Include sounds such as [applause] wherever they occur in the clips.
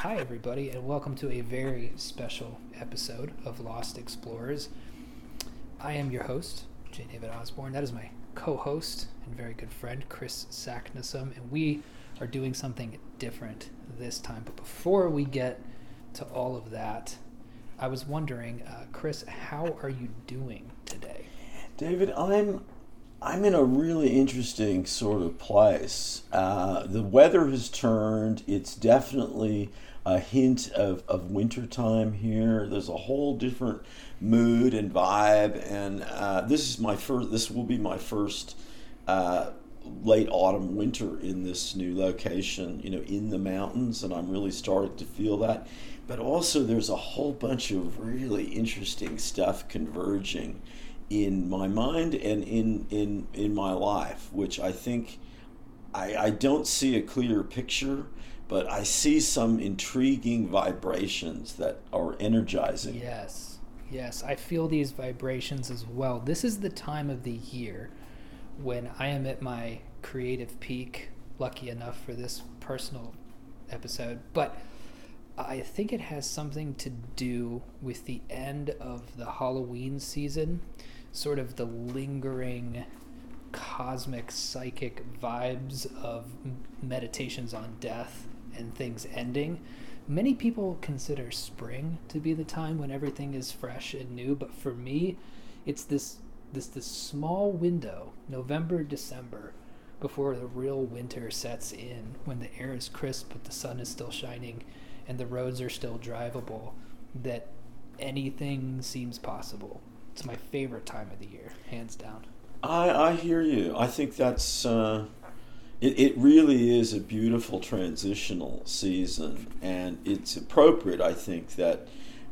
Hi, everybody, and welcome to a very special episode of Lost Explorers. I am your host, J. David Osborne. That is my co host and very good friend, Chris Sacknessum, and we are doing something different this time. But before we get to all of that, I was wondering, uh, Chris, how are you doing today? David, I'm I'm in a really interesting sort of place. Uh, the weather has turned. It's definitely a hint of, of wintertime here. There's a whole different mood and vibe. And uh, this is my first, this will be my first uh, late autumn winter in this new location, you know, in the mountains. And I'm really starting to feel that. But also, there's a whole bunch of really interesting stuff converging in my mind and in in in my life, which I think I, I don't see a clear picture, but I see some intriguing vibrations that are energizing. Yes, yes, I feel these vibrations as well. This is the time of the year when I am at my creative peak. Lucky enough for this personal episode, but I think it has something to do with the end of the Halloween season sort of the lingering cosmic psychic vibes of meditations on death and things ending. Many people consider spring to be the time when everything is fresh and new, but for me, it's this this this small window, November, December, before the real winter sets in, when the air is crisp but the sun is still shining and the roads are still drivable, that anything seems possible. It's my favorite time of the year, hands down. I, I hear you. I think that's uh, it. It really is a beautiful transitional season, and it's appropriate. I think that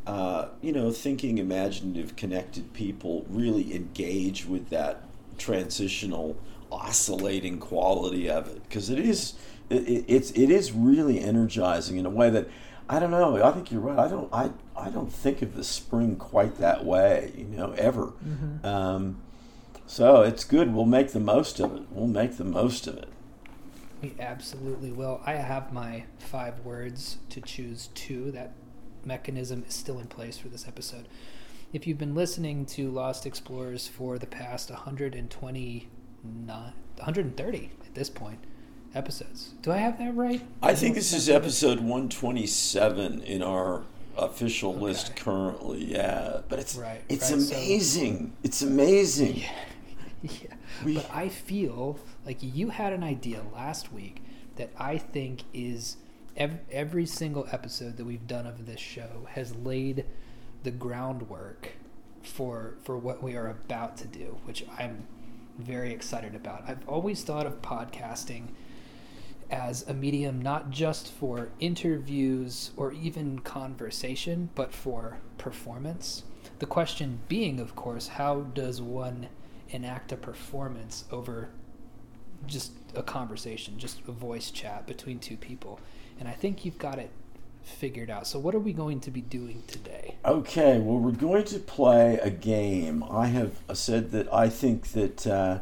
uh, you know, thinking, imaginative, connected people really engage with that transitional, oscillating quality of it because it is it, it's it is really energizing in a way that I don't know. I think you're right. I don't. I. I don't think of the spring quite that way. You know, ever. Mm-hmm. Um, so it's good. We'll make the most of it. We'll make the most of it. We absolutely will. I have my five words to choose two. That mechanism is still in place for this episode. If you've been listening to Lost Explorers for the past 129, 130 at this point, episodes. Do I have that right? I think this is episode 127 in our official okay. list currently. Yeah, but it's right, it's right. amazing. So, [laughs] it's amazing. Yeah. [laughs] yeah. We, but I feel like you had an idea last week that I think is every, every single episode that we've done of this show has laid the groundwork for for what we are about to do, which I'm very excited about. I've always thought of podcasting as a medium not just for interviews or even conversation, but for performance. The question being, of course, how does one enact a performance over just a conversation, just a voice chat between two people? And I think you've got it figured out. So, what are we going to be doing today? Okay, well, we're going to play a game. I have said that I think that. Uh,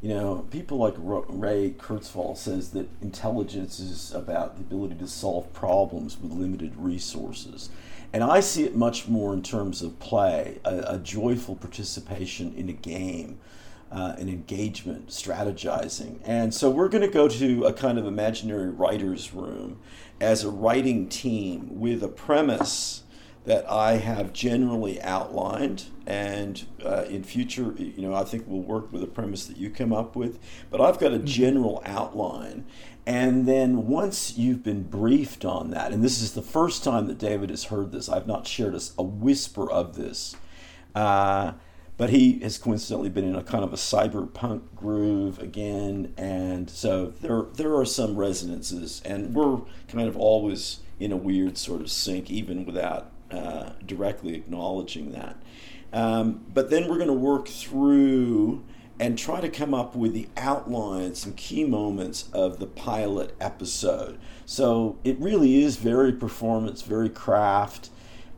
you know, people like Ray Kurzweil says that intelligence is about the ability to solve problems with limited resources. And I see it much more in terms of play, a, a joyful participation in a game, uh, an engagement, strategizing. And so we're going to go to a kind of imaginary writer's room as a writing team with a premise that I have generally outlined, and uh, in future, you know, I think we'll work with a premise that you come up with. But I've got a mm-hmm. general outline, and then once you've been briefed on that, and this is the first time that David has heard this, I've not shared a, a whisper of this. Uh, but he has coincidentally been in a kind of a cyberpunk groove again, and so there there are some resonances, and we're kind of always in a weird sort of sync, even without uh, directly acknowledging that. Um, but then we're going to work through and try to come up with the outline, some key moments of the pilot episode. So it really is very performance, very craft,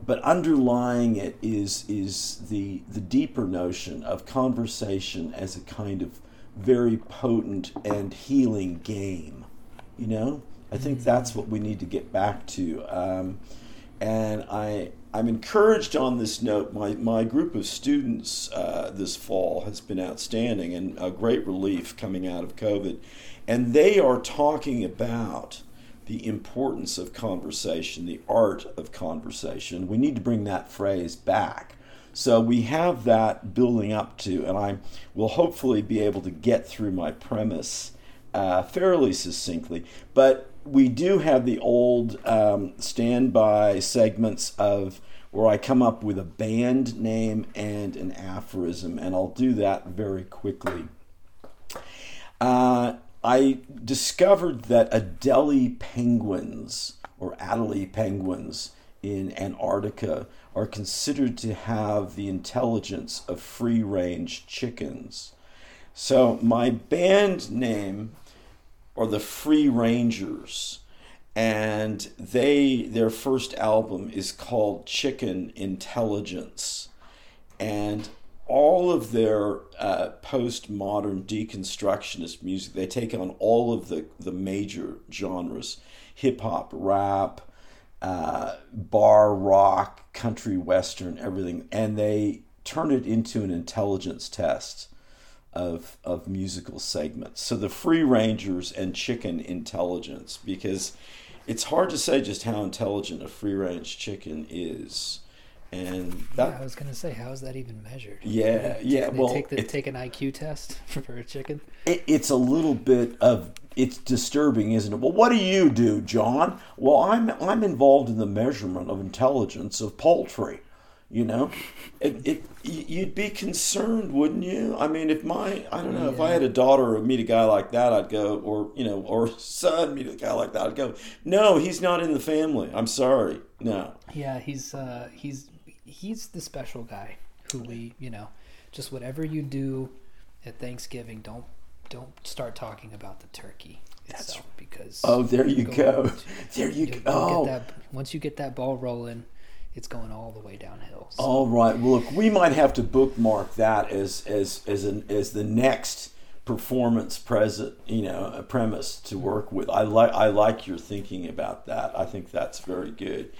but underlying it is is the the deeper notion of conversation as a kind of very potent and healing game. You know, I think that's what we need to get back to. Um, and I, I'm encouraged on this note. My, my group of students uh, this fall has been outstanding and a great relief coming out of COVID. And they are talking about the importance of conversation, the art of conversation. We need to bring that phrase back. So we have that building up to, and I will hopefully be able to get through my premise uh, fairly succinctly. But we do have the old um, standby segments of where I come up with a band name and an aphorism, and I'll do that very quickly. Uh, I discovered that Adelie penguins or Adelie penguins in Antarctica are considered to have the intelligence of free range chickens. So my band name are the Free Rangers. And they their first album is called Chicken Intelligence. And all of their uh, postmodern deconstructionist music they take on all of the the major genres. Hip hop rap uh, bar rock country western everything. And they turn it into an intelligence test of of musical segments. So the Free Rangers and Chicken Intelligence, because it's hard to say just how intelligent a free range chicken is. And that, yeah, I was gonna say, how is that even measured? Yeah, They- yeah. Well, take, the, take an IQ test [laughs] for a chicken. it, it's a little bit of it's disturbing, isn't it? Well, what do you do, John? Well, I'm I'm involved in the measurement of intelligence of poultry. You know, it, it you'd be concerned, wouldn't you? I mean, if my I don't know if I had a daughter or meet a guy like that, I'd go, or you know, or son meet a guy like that, I'd go. No, he's not in the family. I'm sorry. No. Yeah, he's uh, he's he's the special guy who we, you know, just whatever you do at Thanksgiving, don't don't start talking about the turkey itself because Oh, there you go. There you go. Oh, get that, once you get that ball rolling, it's going all the way downhill. So, All right. Well, look, we might have to bookmark that as as as an as the next performance present, you know, a premise to work with. I like I like your thinking about that. I think that's very good.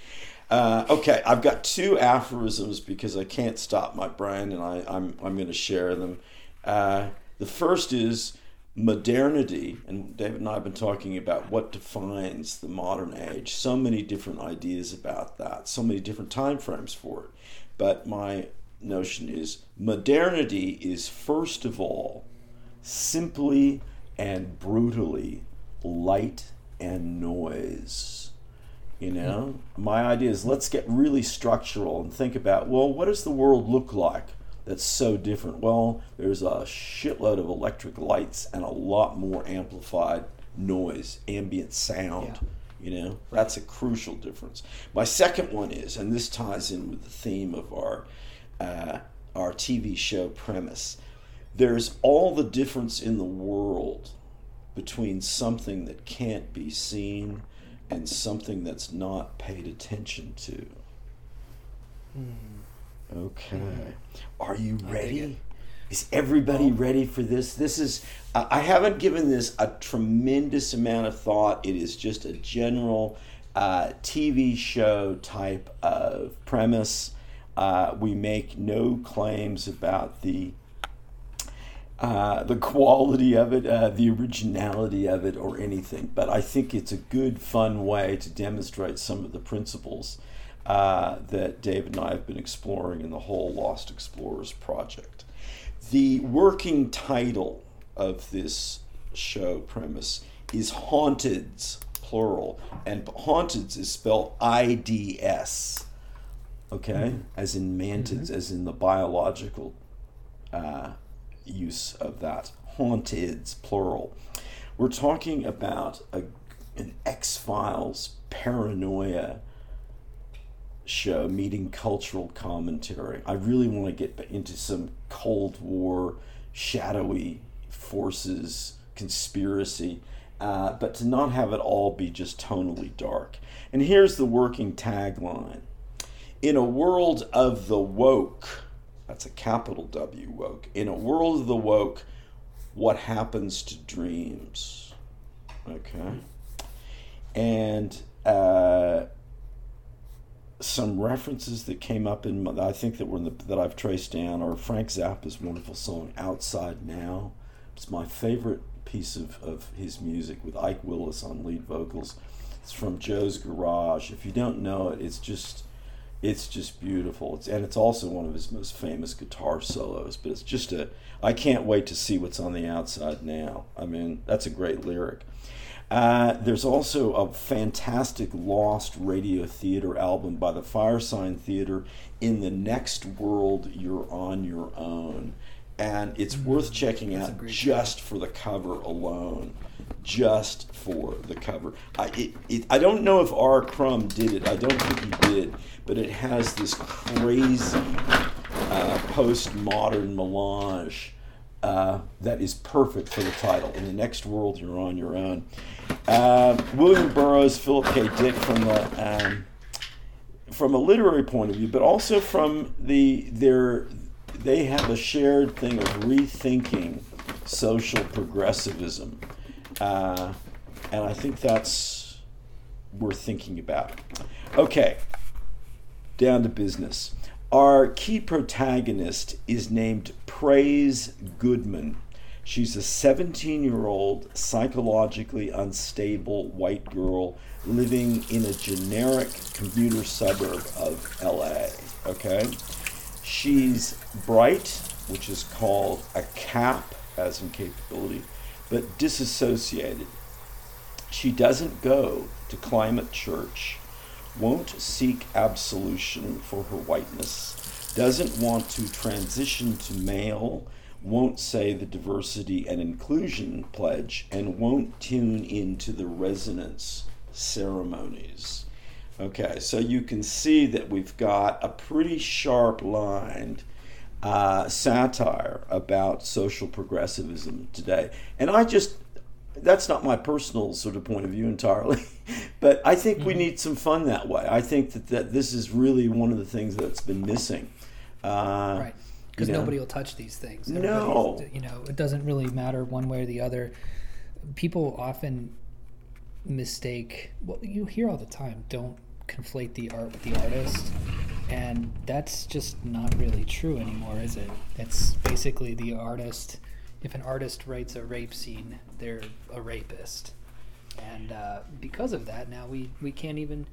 Uh, okay, I've got two aphorisms because I can't stop my brain, and I, I'm I'm going to share them. Uh, the first is modernity, and David and I have been talking about what defines the modern age. So many different ideas about that, so many different time frames for it. But my notion is modernity is first of all simply and brutally light and noise. You know, my idea is let's get really structural and think about well, what does the world look like that's so different? Well, there's a shitload of electric lights and a lot more amplified noise, ambient sound. You know, that's a crucial difference. My second one is, and this ties in with the theme of our uh, our TV show premise. There's all the difference in the world between something that can't be seen and something that's not paid attention to. Okay. Are you ready? Is everybody ready for this? This is, I I haven't given this a tremendous amount of thought. It is just a general uh, TV show type of premise. Uh, we make no claims about the uh, the quality of it, uh, the originality of it, or anything. But I think it's a good, fun way to demonstrate some of the principles uh, that David and I have been exploring in the whole Lost Explorers project. The working title of this show premise is Haunteds, plural, and Haunteds is spelled I D S, okay, as in mantids, as in the biological uh, use of that. Haunteds, plural. We're talking about a, an X Files paranoia show meeting cultural commentary. I really want to get into some Cold War, shadowy forces, conspiracy, uh, but to not have it all be just tonally dark. And here's the working tagline In a world of the woke, that's a capital W woke, in a world of the woke, what happens to dreams? Okay. and uh, some references that came up in my, I think that were the, that I've traced down are Frank Zappa's wonderful song "Outside Now." It's my favorite piece of, of his music with Ike Willis on lead vocals. It's from Joe's Garage. If you don't know it, it's just it's just beautiful. It's and it's also one of his most famous guitar solos. But it's just a I can't wait to see what's on the outside now. I mean, that's a great lyric. Uh, there's also a fantastic lost radio theater album by the Firesign Theater. In the next world, you're on your own, and it's mm-hmm. worth checking out just for the cover alone. Just for the cover. I it, it, I don't know if R. Crumb did it. I don't think he did, but it has this crazy uh, postmodern melange uh, that is perfect for the title. In the next world, you're on your own. Uh, William Burroughs, Philip K. Dick, from the um, from a literary point of view, but also from the their they have a shared thing of rethinking social progressivism, uh, and I think that's worth thinking about. Okay, down to business. Our key protagonist is named Praise Goodman. She's a 17 year old, psychologically unstable white girl living in a generic commuter suburb of LA. Okay? She's bright, which is called a cap, as in capability, but disassociated. She doesn't go to climate church won't seek absolution for her whiteness, doesn't want to transition to male, won't say the diversity and inclusion pledge, and won't tune into the resonance ceremonies. Okay, so you can see that we've got a pretty sharp lined uh, satire about social progressivism today. And I just that's not my personal sort of point of view entirely, [laughs] but I think mm-hmm. we need some fun that way. I think that, that this is really one of the things that's been missing. Uh, right. Because nobody will touch these things. no. You know, it doesn't really matter one way or the other. People often mistake, well, you hear all the time, don't conflate the art with the artist. And that's just not really true anymore, is it? It's basically the artist if an artist writes a rape scene, they're a rapist, and uh, because of that, now we we can't even.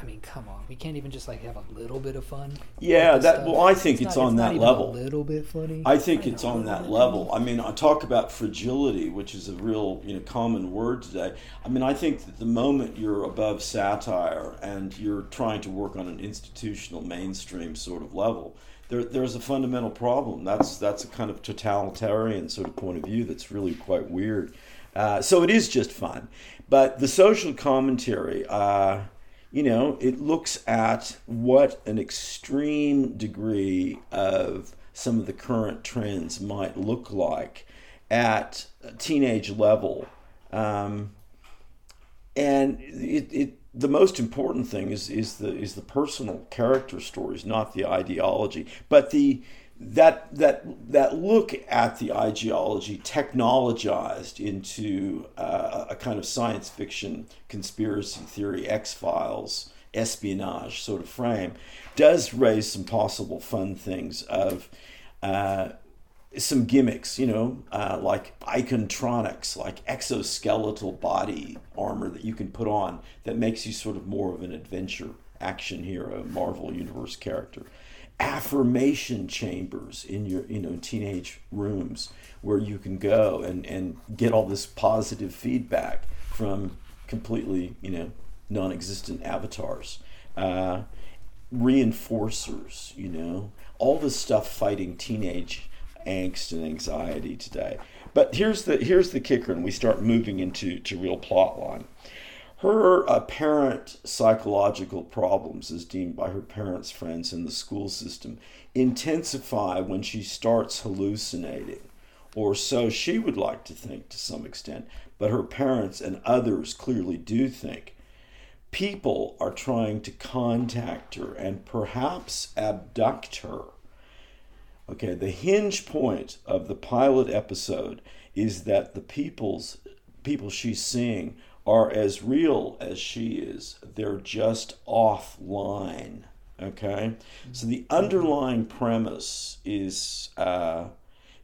I mean, come on, we can't even just like have a little bit of fun. Yeah, that stuff. well, I think it's, it's not, on it's that level. A little bit funny. I think it's on that level. I mean, I talk about fragility, which is a real you know common word today. I mean, I think that the moment you're above satire and you're trying to work on an institutional mainstream sort of level, there, there's a fundamental problem. That's that's a kind of totalitarian sort of point of view that's really quite weird. Uh, so it is just fun, but the social commentary, uh, you know, it looks at what an extreme degree of some of the current trends might look like at a teenage level, um, and it, it the most important thing is is the is the personal character stories, not the ideology. But the that that that look at the ideology technologized into uh, a kind of science fiction conspiracy theory X Files espionage sort of frame does raise some possible fun things of uh, some gimmicks, you know, uh, like icontronics, like exoskeletal body armor that you can put on that makes you sort of more of an adventure action hero, Marvel Universe character. Affirmation chambers in your, you know, teenage rooms where you can go and, and get all this positive feedback from completely, you know, non existent avatars. Uh, reinforcers, you know, all this stuff fighting teenage angst and anxiety today. But here's the here's the kicker, and we start moving into to real plot line. Her apparent psychological problems, as deemed by her parents, friends, and the school system, intensify when she starts hallucinating, or so she would like to think to some extent. But her parents and others clearly do think people are trying to contact her and perhaps abduct her Okay, the hinge point of the pilot episode is that the people's people she's seeing are as real as she is. They're just offline. Okay? So the underlying premise is uh,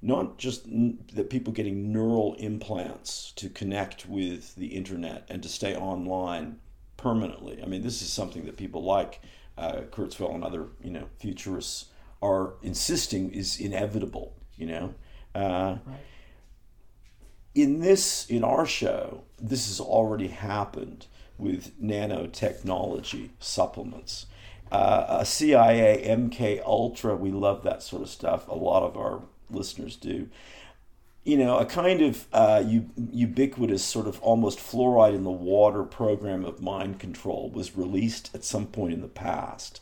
not just n- that people getting neural implants to connect with the internet and to stay online permanently. I mean, this is something that people like uh, Kurzweil and other, you know, futurists are insisting is inevitable, you know. Uh, Right. in this in our show this has already happened with nanotechnology supplements uh, a cia mk ultra we love that sort of stuff a lot of our listeners do you know a kind of uh, ubiquitous sort of almost fluoride in the water program of mind control was released at some point in the past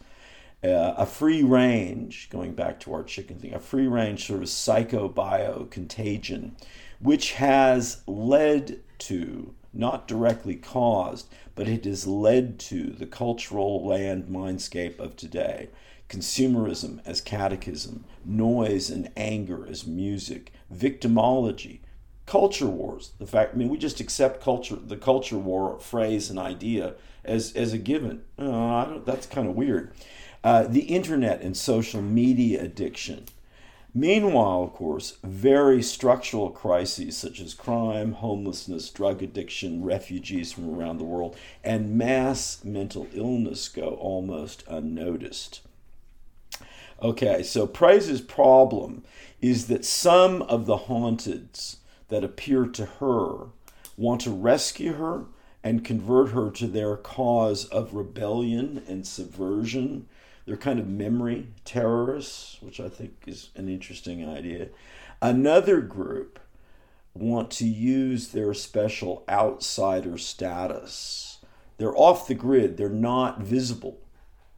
uh, a free range, going back to our chicken thing, a free range sort of psychobio contagion, which has led to, not directly caused, but it has led to the cultural land mindscape of today. Consumerism as catechism, noise and anger as music, victimology, culture wars. The fact, I mean, we just accept culture, the culture war phrase and idea as as a given. Don't, that's kind of weird. Uh, the internet and social media addiction. Meanwhile, of course, very structural crises such as crime, homelessness, drug addiction, refugees from around the world, and mass mental illness go almost unnoticed. Okay, so Praise's problem is that some of the haunteds that appear to her want to rescue her and convert her to their cause of rebellion and subversion. They're kind of memory terrorists, which I think is an interesting idea. Another group want to use their special outsider status. They're off the grid, they're not visible,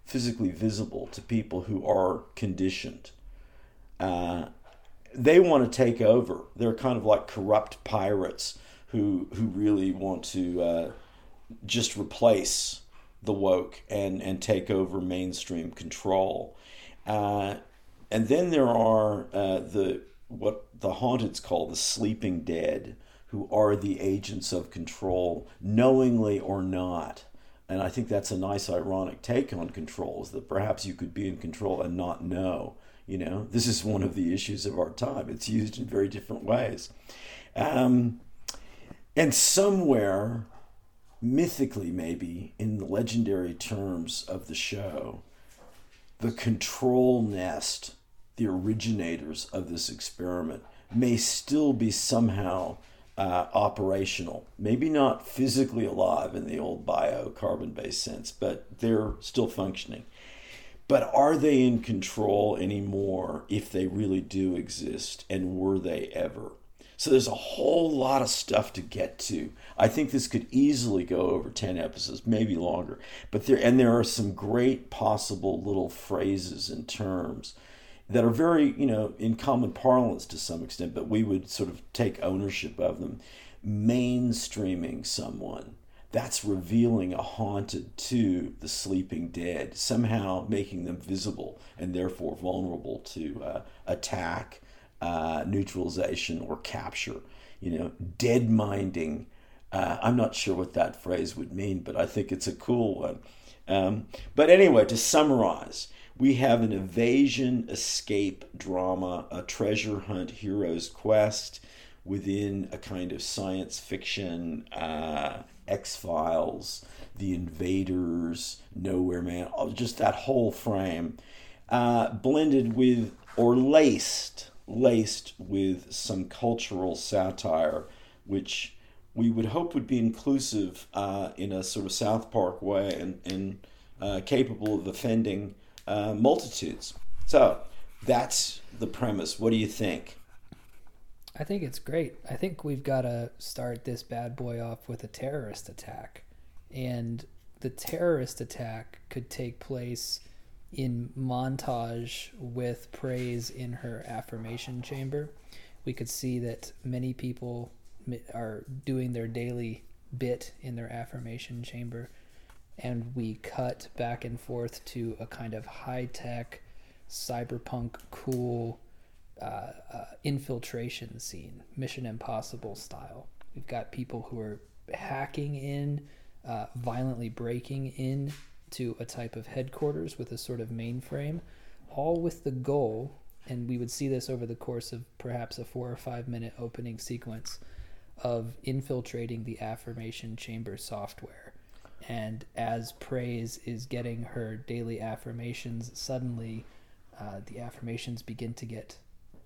physically visible to people who are conditioned. Uh, they want to take over. They're kind of like corrupt pirates who who really want to uh, just replace the woke and and take over mainstream control. Uh, and then there are uh, the what the haunteds call the sleeping dead, who are the agents of control, knowingly or not. And I think that's a nice ironic take on control, is that perhaps you could be in control and not know. You know, this is one of the issues of our time. It's used in very different ways. Um, and somewhere, mythically maybe, in the legendary terms of the show, the control nest, the originators of this experiment, may still be somehow uh, operational. Maybe not physically alive in the old biocarbon based sense, but they're still functioning. But are they in control anymore if they really do exist? And were they ever? So there's a whole lot of stuff to get to. I think this could easily go over 10 episodes, maybe longer. But there and there are some great possible little phrases and terms that are very, you know, in common parlance to some extent, but we would sort of take ownership of them. Mainstreaming someone that's revealing a haunted to the sleeping dead, somehow making them visible and therefore vulnerable to uh, attack, uh, neutralization, or capture. You know, dead minding. Uh, I'm not sure what that phrase would mean, but I think it's a cool one. Um, but anyway, to summarize, we have an evasion escape drama, a treasure hunt hero's quest within a kind of science fiction uh, X Files, The Invaders, Nowhere Man, just that whole frame, uh, blended with or laced, laced with some cultural satire, which we would hope would be inclusive uh, in a sort of South Park way and, and uh, capable of offending uh, multitudes. So that's the premise. What do you think? I think it's great. I think we've got to start this bad boy off with a terrorist attack. And the terrorist attack could take place in montage with praise in her affirmation chamber. We could see that many people are doing their daily bit in their affirmation chamber. And we cut back and forth to a kind of high tech, cyberpunk, cool uh, uh, infiltration scene, Mission Impossible style. We've got people who are hacking in, uh, violently breaking in to a type of headquarters with a sort of mainframe, all with the goal, and we would see this over the course of perhaps a four or five minute opening sequence of infiltrating the affirmation chamber software. And as Praise is getting her daily affirmations, suddenly uh, the affirmations begin to get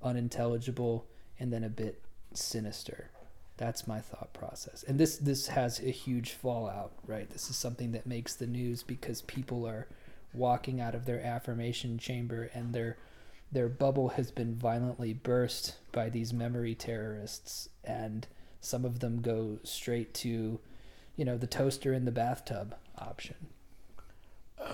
unintelligible and then a bit sinister. That's my thought process. And this this has a huge fallout, right? This is something that makes the news because people are walking out of their affirmation chamber and their their bubble has been violently burst by these memory terrorists and some of them go straight to you know the toaster in the bathtub option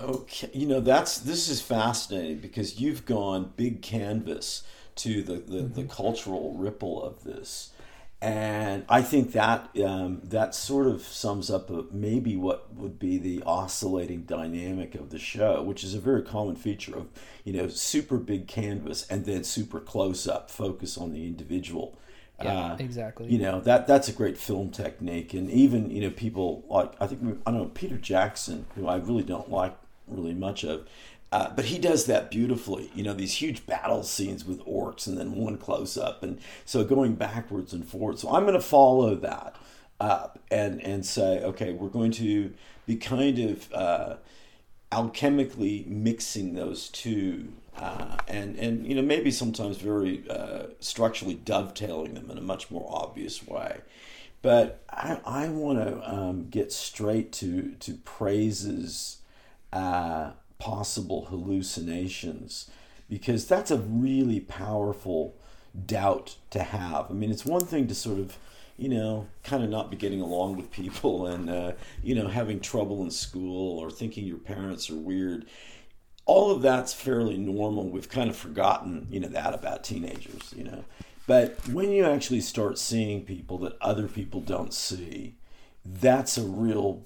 okay you know that's this is fascinating because you've gone big canvas to the the, mm-hmm. the cultural ripple of this and I think that um, that sort of sums up a, maybe what would be the oscillating dynamic of the show, which is a very common feature of you know super big canvas and then super close up focus on the individual. Yeah, uh, exactly. You know that that's a great film technique, and even you know people like I think I don't know Peter Jackson, who I really don't like really much of, uh, but he does that beautifully. You know, these huge battle scenes with orcs and then one close up. And so going backwards and forwards. So I'm going to follow that up and, and say, okay, we're going to be kind of uh, alchemically mixing those two. Uh, and, and, you know, maybe sometimes very uh, structurally dovetailing them in a much more obvious way. But I, I want to um, get straight to, to praises uh, possible hallucinations because that's a really powerful doubt to have. I mean, it's one thing to sort of, you know, kind of not be getting along with people [laughs] and, uh, you know, having trouble in school or thinking your parents are weird. All of that's fairly normal. We've kind of forgotten, you know, that about teenagers, you know. But when you actually start seeing people that other people don't see, that's a real,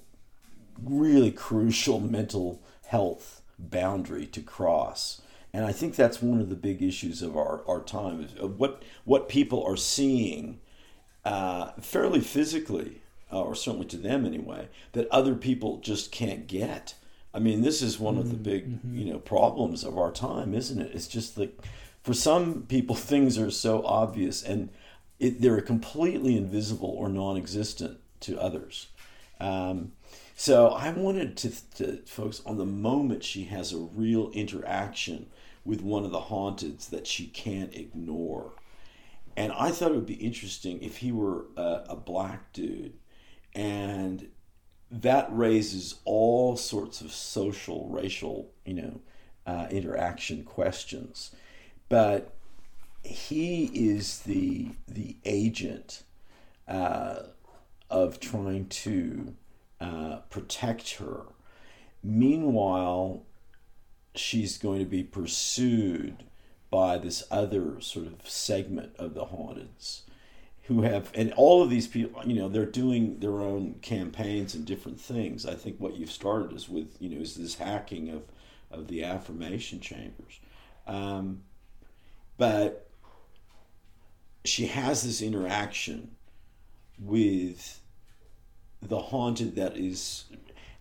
really crucial mental health boundary to cross. And I think that's one of the big issues of our, our time is what what people are seeing uh, fairly physically, uh, or certainly to them anyway, that other people just can't get. I mean, this is one of the mm-hmm. big mm-hmm. you know problems of our time, isn't it? It's just like for some people [laughs] things are so obvious and it, they're completely invisible or non-existent to others. Um, so I wanted to, to focus on the moment she has a real interaction with one of the haunteds that she can't ignore. And I thought it would be interesting if he were a, a black dude. And that raises all sorts of social, racial, you know, uh, interaction questions. But he is the the agent uh, of trying to uh, protect her. Meanwhile, she's going to be pursued by this other sort of segment of the haunteds who have and all of these people you know they're doing their own campaigns and different things i think what you've started is with you know is this hacking of of the affirmation chambers um, but she has this interaction with the haunted that is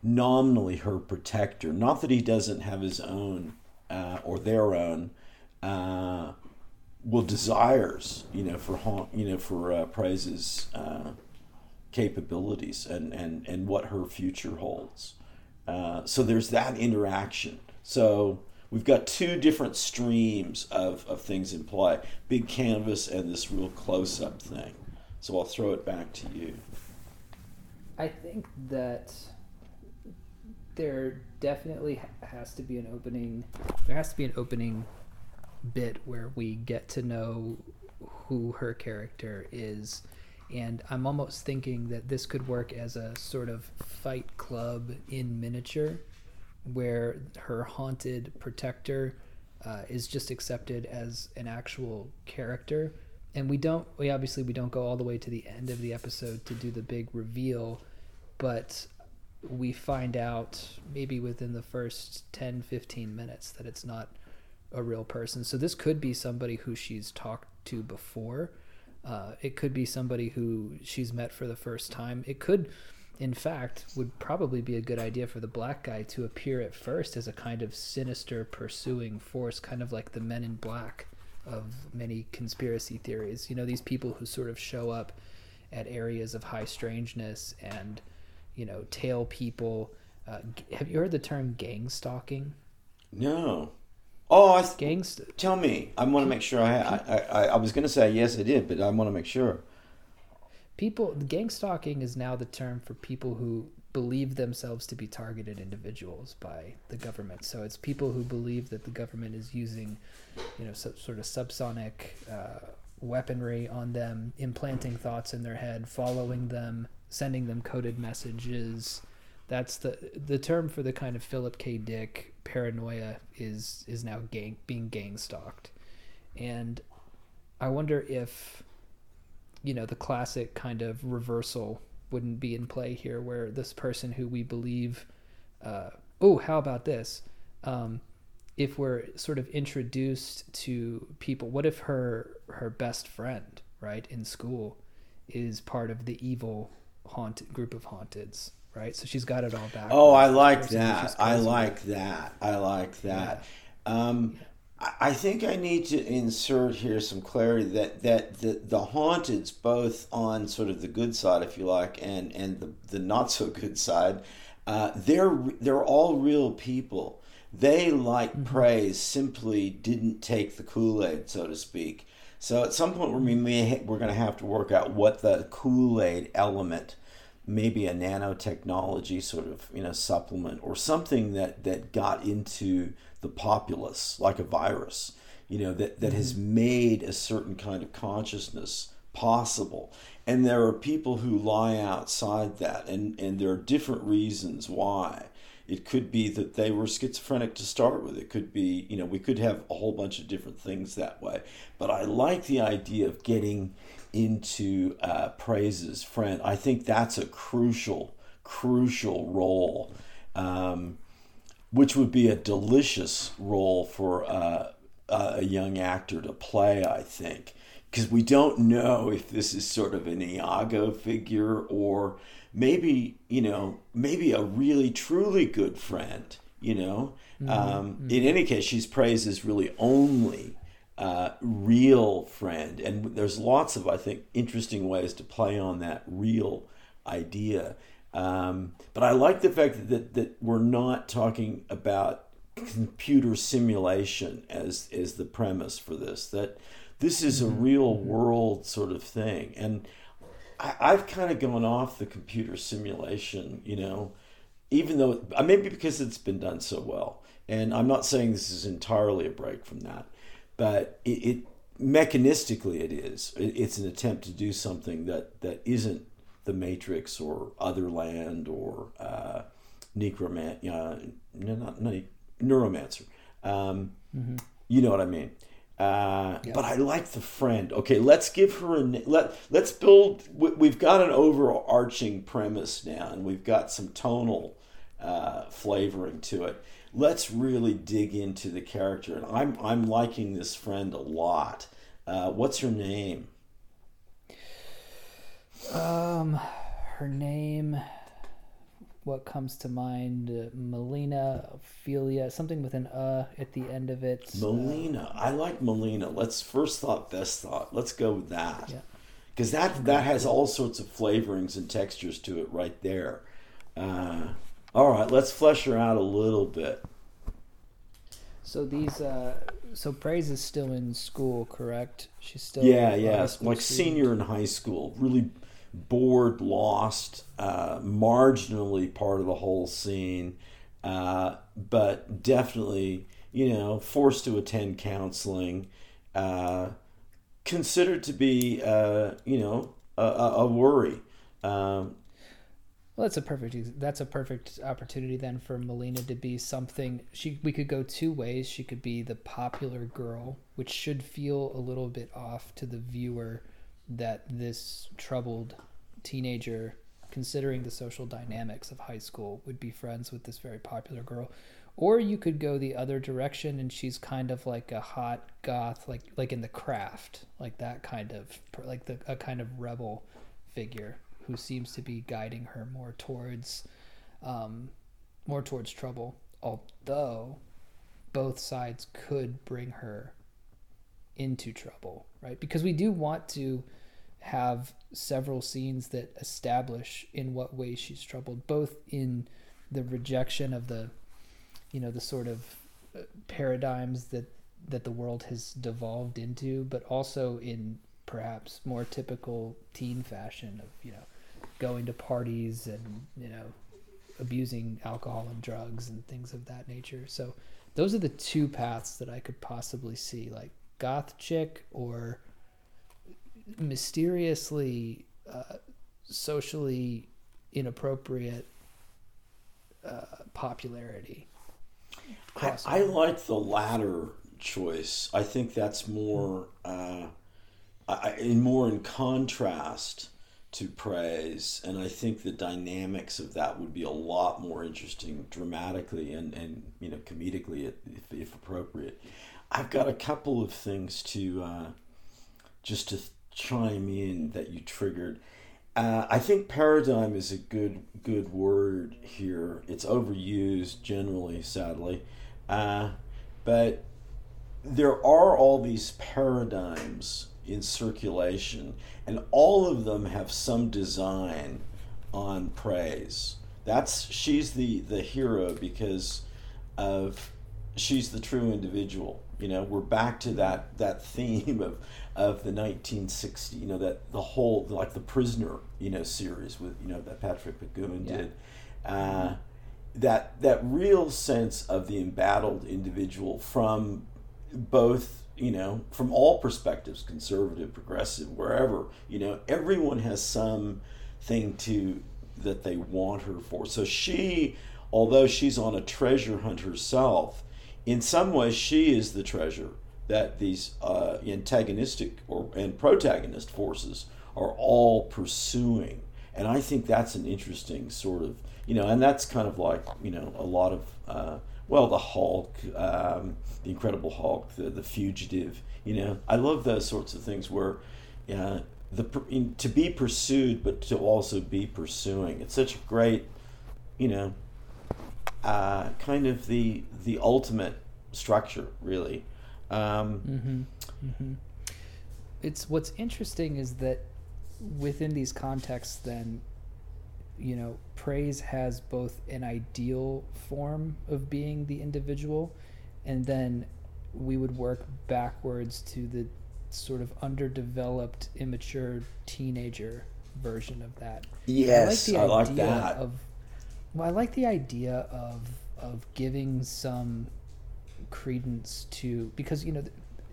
nominally her protector. Not that he doesn't have his own uh, or their own uh, well desires, you know, for haunt, you know, for uh, Praise's uh, capabilities and, and and what her future holds. Uh, so there's that interaction. So we've got two different streams of, of things in play big canvas and this real close up thing. So I'll throw it back to you. I think that there definitely has to be an opening. There has to be an opening bit where we get to know who her character is. And I'm almost thinking that this could work as a sort of fight club in miniature, where her haunted protector uh, is just accepted as an actual character and we don't we obviously we don't go all the way to the end of the episode to do the big reveal but we find out maybe within the first 10 15 minutes that it's not a real person so this could be somebody who she's talked to before Uh, it could be somebody who she's met for the first time. It could, in fact, would probably be a good idea for the black guy to appear at first as a kind of sinister pursuing force, kind of like the Men in Black of many conspiracy theories. You know, these people who sort of show up at areas of high strangeness and, you know, tail people. Uh, have you heard the term gang stalking? No. Oh, I th- Gang st- tell me. I want to make sure. I I, I, I was going to say yes, I did, but I want to make sure. people gang stalking is now the term for people who believe themselves to be targeted individuals by the government so it's people who believe that the government is using you know so, sort of subsonic uh, weaponry on them implanting thoughts in their head following them sending them coded messages. That's the the term for the kind of philip k. Dick paranoia is is now gang being gang stalked and i wonder if you know the classic kind of reversal wouldn't be in play here where this person who we believe uh, oh how about this? Um, if we're sort of introduced to people what if her her best friend right in school is part of the evil haunted group of haunteds right so she's got it all back Oh, I like that. I like that. I like that. Um, I I think I need to insert here some clarity that that the, the haunteds, both on sort of the good side, if you like, and and the, the not so good side, uh, they're they're all real people. They, like praise, simply didn't take the Kool Aid, so to speak. So at some point, we may, we're going to have to work out what the Kool Aid element maybe a nanotechnology sort of you know supplement or something that that got into the populace like a virus you know that that has mm-hmm. made a certain kind of consciousness possible. And there are people who lie outside that and and there are different reasons why it could be that they were schizophrenic to start with it could be you know we could have a whole bunch of different things that way but i like the idea of getting into uh, Praise's friend. I think that's a crucial, crucial role, um, which would be a delicious role for uh, a young actor to play, I think. Because we don't know if this is sort of an Iago figure or maybe, you know, maybe a really, truly good friend, you know. Um, In any case, she's Praise's really only uh, real friend. And there's lots of, I think, interesting ways to play on that real idea. Um, but I like the fact that, that, that we're not talking about computer simulation as, as the premise for this, that this is a real world sort of thing. And I, I've kind of gone off the computer simulation, you know, even though uh, maybe because it's been done so well. And I'm not saying this is entirely a break from that but it, it mechanistically it is. It, it's an attempt to do something that that isn't the Matrix or Otherland or uh, Necroman, uh, no, not, not Neuromancer. Um, You know what I mean. Uh, But I like the friend. Okay, let's give her a let. Let's build. we- We've got an overarching premise now, and we've got some tonal uh, flavoring to it. Let's really dig into the character, and I'm I'm liking this friend a lot. Uh, what's her name? Um, her name. What comes to mind? Uh, Melina, Ophelia, something with an uh at the end of it. Melina. I like Melina. Let's first thought, best thought. Let's go with that. Yeah. Because that that has all sorts of flavorings and textures to it right there. Uh, all right, let's flesh her out a little bit. So these, uh, so Praise is still in school, correct? She's still Yeah, yeah, like student? senior in high school, really bored, lost, uh, marginally part of the whole scene, uh, but definitely, you know, forced to attend counseling, uh, considered to be, uh, you know, a, a, worry. Um, Well, that's a perfect. That's a perfect opportunity then for Melina to be something. She we could go two ways. She could be the popular girl, which should feel a little bit off to the viewer that this troubled teenager, considering the social dynamics of high school, would be friends with this very popular girl, Or you could go the other direction and she's kind of like a hot goth, like like in the craft, like that kind of like the a kind of rebel figure who seems to be guiding her more towards um, more towards trouble. Although both sides could bring her into trouble, right? Because we do want to have several scenes that establish in what way she's troubled, both in the rejection of the, you know, the sort of uh, paradigms that that the world has devolved into, but also in perhaps more typical teen fashion of you know going to parties and you know abusing alcohol and drugs and things of that nature. So those are the two paths that I could possibly see, like goth chick or mysteriously uh, socially inappropriate uh, popularity. I, I, like the latter choice. I think that's more uh, I, in more in contrast to praise, and I think the dynamics of that would be a lot more interesting dramatically and, and you know comedically if, if appropriate. I've got a couple of things to uh, just to chime in that you triggered. Uh, I think paradigm is a good good word here. It's overused generally, sadly, uh, but there are all these paradigms in circulation, and all of them have some design on praise. That's she's the the hero because of she's the true individual. You know, we're back to that that theme of of the 1960, you know, that the whole like the prisoner, you know, series with you know that Patrick McGoohan yeah. did. Uh, that that real sense of the embattled individual from both you know from all perspectives conservative progressive wherever you know everyone has some thing to that they want her for so she although she's on a treasure hunt herself in some ways she is the treasure that these uh, antagonistic or and protagonist forces are all pursuing and i think that's an interesting sort of you know and that's kind of like you know a lot of uh, well, the Hulk, um, the Incredible Hulk, the the Fugitive. You know, I love those sorts of things where, uh, the in, to be pursued, but to also be pursuing. It's such a great, you know, uh, kind of the the ultimate structure, really. Um, mm-hmm. Mm-hmm. It's what's interesting is that within these contexts, then you know, praise has both an ideal form of being the individual, and then we would work backwards to the sort of underdeveloped, immature teenager version of that. Yes, I like, I like that. Of, well, I like the idea of of giving some credence to because you know,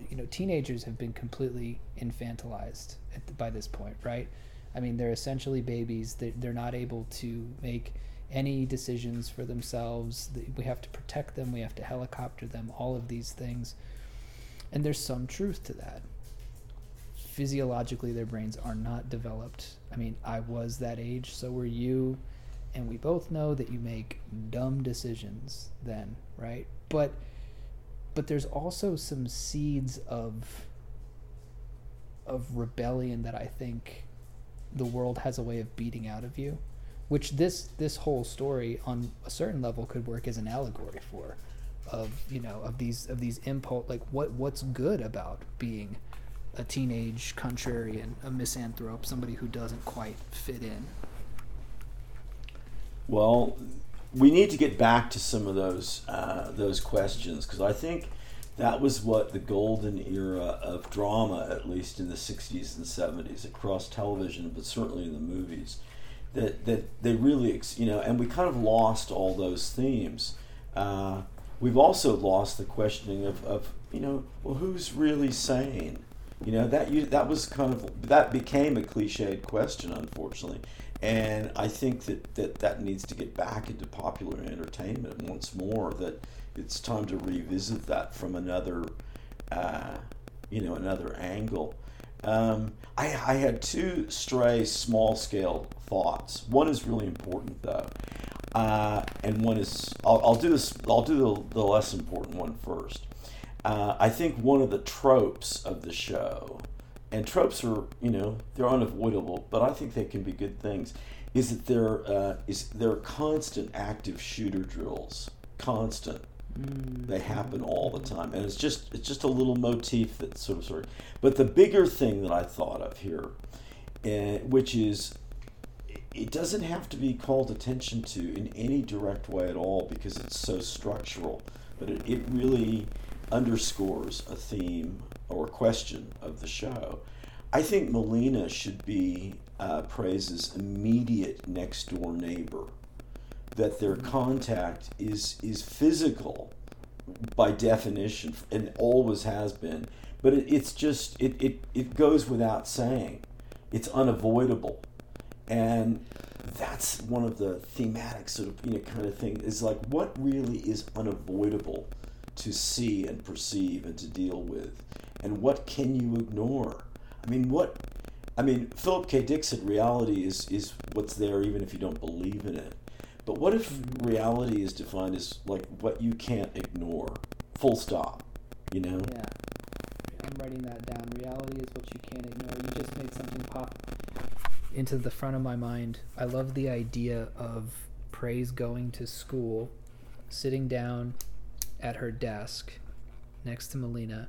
you know, teenagers have been completely infantilized at, by this point, right? I mean, they're essentially babies. They're, they're not able to make any decisions for themselves. We have to protect them. We have to helicopter them. All of these things, and there's some truth to that. Physiologically, their brains are not developed. I mean, I was that age, so were you, and we both know that you make dumb decisions then, right? But, but there's also some seeds of of rebellion that I think the world has a way of beating out of you, which this this whole story on a certain level could work as an allegory for, of you know of these of these impulse like what what's good about being a teenage contrarian, a misanthrope, somebody who doesn't quite fit in. Well, we need to get back to some of those uh, those questions because I think that was what the golden era of drama, at least in the 60s and 70s, across television, but certainly in the movies, that, that they really, you know, and we kind of lost all those themes. Uh, we've also lost the questioning of, of, you know, well, who's really sane? You know, that, you, that was kind of, that became a cliched question, unfortunately. And I think that, that that needs to get back into popular entertainment once more, that, it's time to revisit that from another, uh, you know, another angle. Um, I, I had two stray small scale thoughts. One is really important though. uh, and one is I'll, I'll do this. I'll do the, the less important one first. Uh, I think one of the tropes of the show, and tropes are you know they're unavoidable, but I think they can be good things. Is that there uh, is there are constant active shooter drills, constant. Mm. They happen all the time, and it's just it's just a little motif that sort of sort of. But the bigger thing that I thought of here, uh, which is it doesn't have to be called attention to in any direct way at all because it's so structural, but it, it really underscores a theme or question of the show. I think Melina should be uh, Praise's immediate next door neighbor. That their contact is is physical by definition and always has been, but it, it's just it, it, it goes without saying. It's unavoidable and that's one of the thematic sort of you know kind of thing is like what really is unavoidable to see and perceive and to deal with and what can you ignore i mean what i mean philip k dick said reality is is what's there even if you don't believe in it but what if reality is defined as like what you can't ignore full stop you know Yeah. I'm writing that down. Reality is what you can't ignore. You just made something pop into the front of my mind. I love the idea of Praise going to school, sitting down at her desk next to Melina,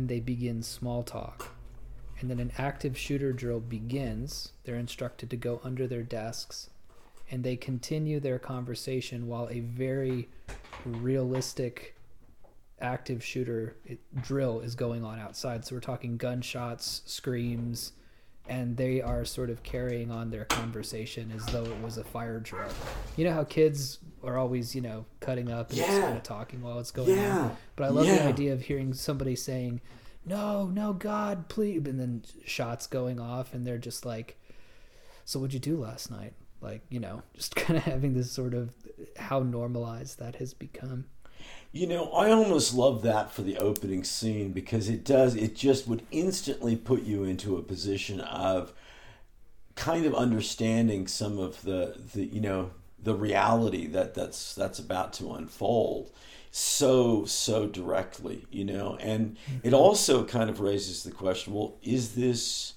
and they begin small talk. And then an active shooter drill begins. They're instructed to go under their desks, and they continue their conversation while a very realistic active shooter drill is going on outside. So we're talking gunshots, screams, and they are sort of carrying on their conversation as though it was a fire drill. You know how kids are always, you know, cutting up and just Yeah. kind of talking while it's going Yeah. on. But I love the idea of hearing somebody saying, "No, no, God, please," and then shots going off, and they're just like, "So what'd you do last night?" Like, you know, just [laughs] kind of having this sort of how normalized that has become. You know, I almost love that for the opening scene because it does, it just would instantly put you into a position of kind of understanding some of the, the you know, the reality that that's that's about to unfold so so directly, you know. And it also kind of raises the question, well, is this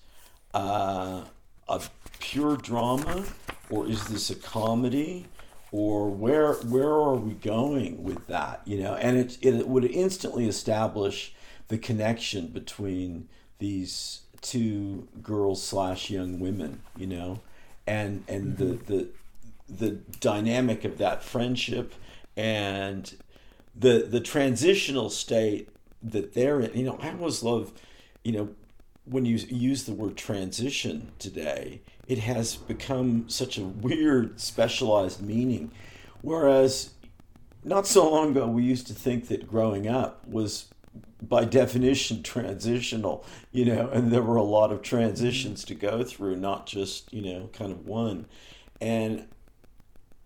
uh, a pure drama or is this a comedy? Or where where are we going with that you know? And it, it would instantly establish the connection between these two girls slash young women you know? And and the mm-hmm. the the dynamic of that friendship and the the transitional state that they're in. You know i always love you know when you use the word transition today, it has become such a weird, specialized meaning. Whereas not so long ago, we used to think that growing up was by definition [laughs] transitional, you know, and there were a lot of transitions to go through, not just, you know, kind of one. And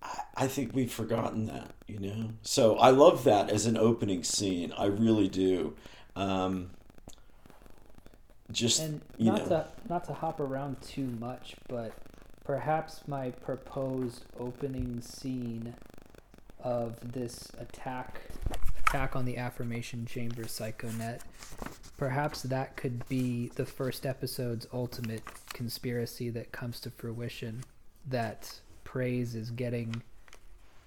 I, I think we've forgotten that, you know. So I love that as an opening scene. I really do. Um, just and not know. to not to hop around too much, but perhaps my proposed opening scene of this attack attack on the affirmation chamber psychonet perhaps that could be the first episode's ultimate conspiracy that comes to fruition that praise is getting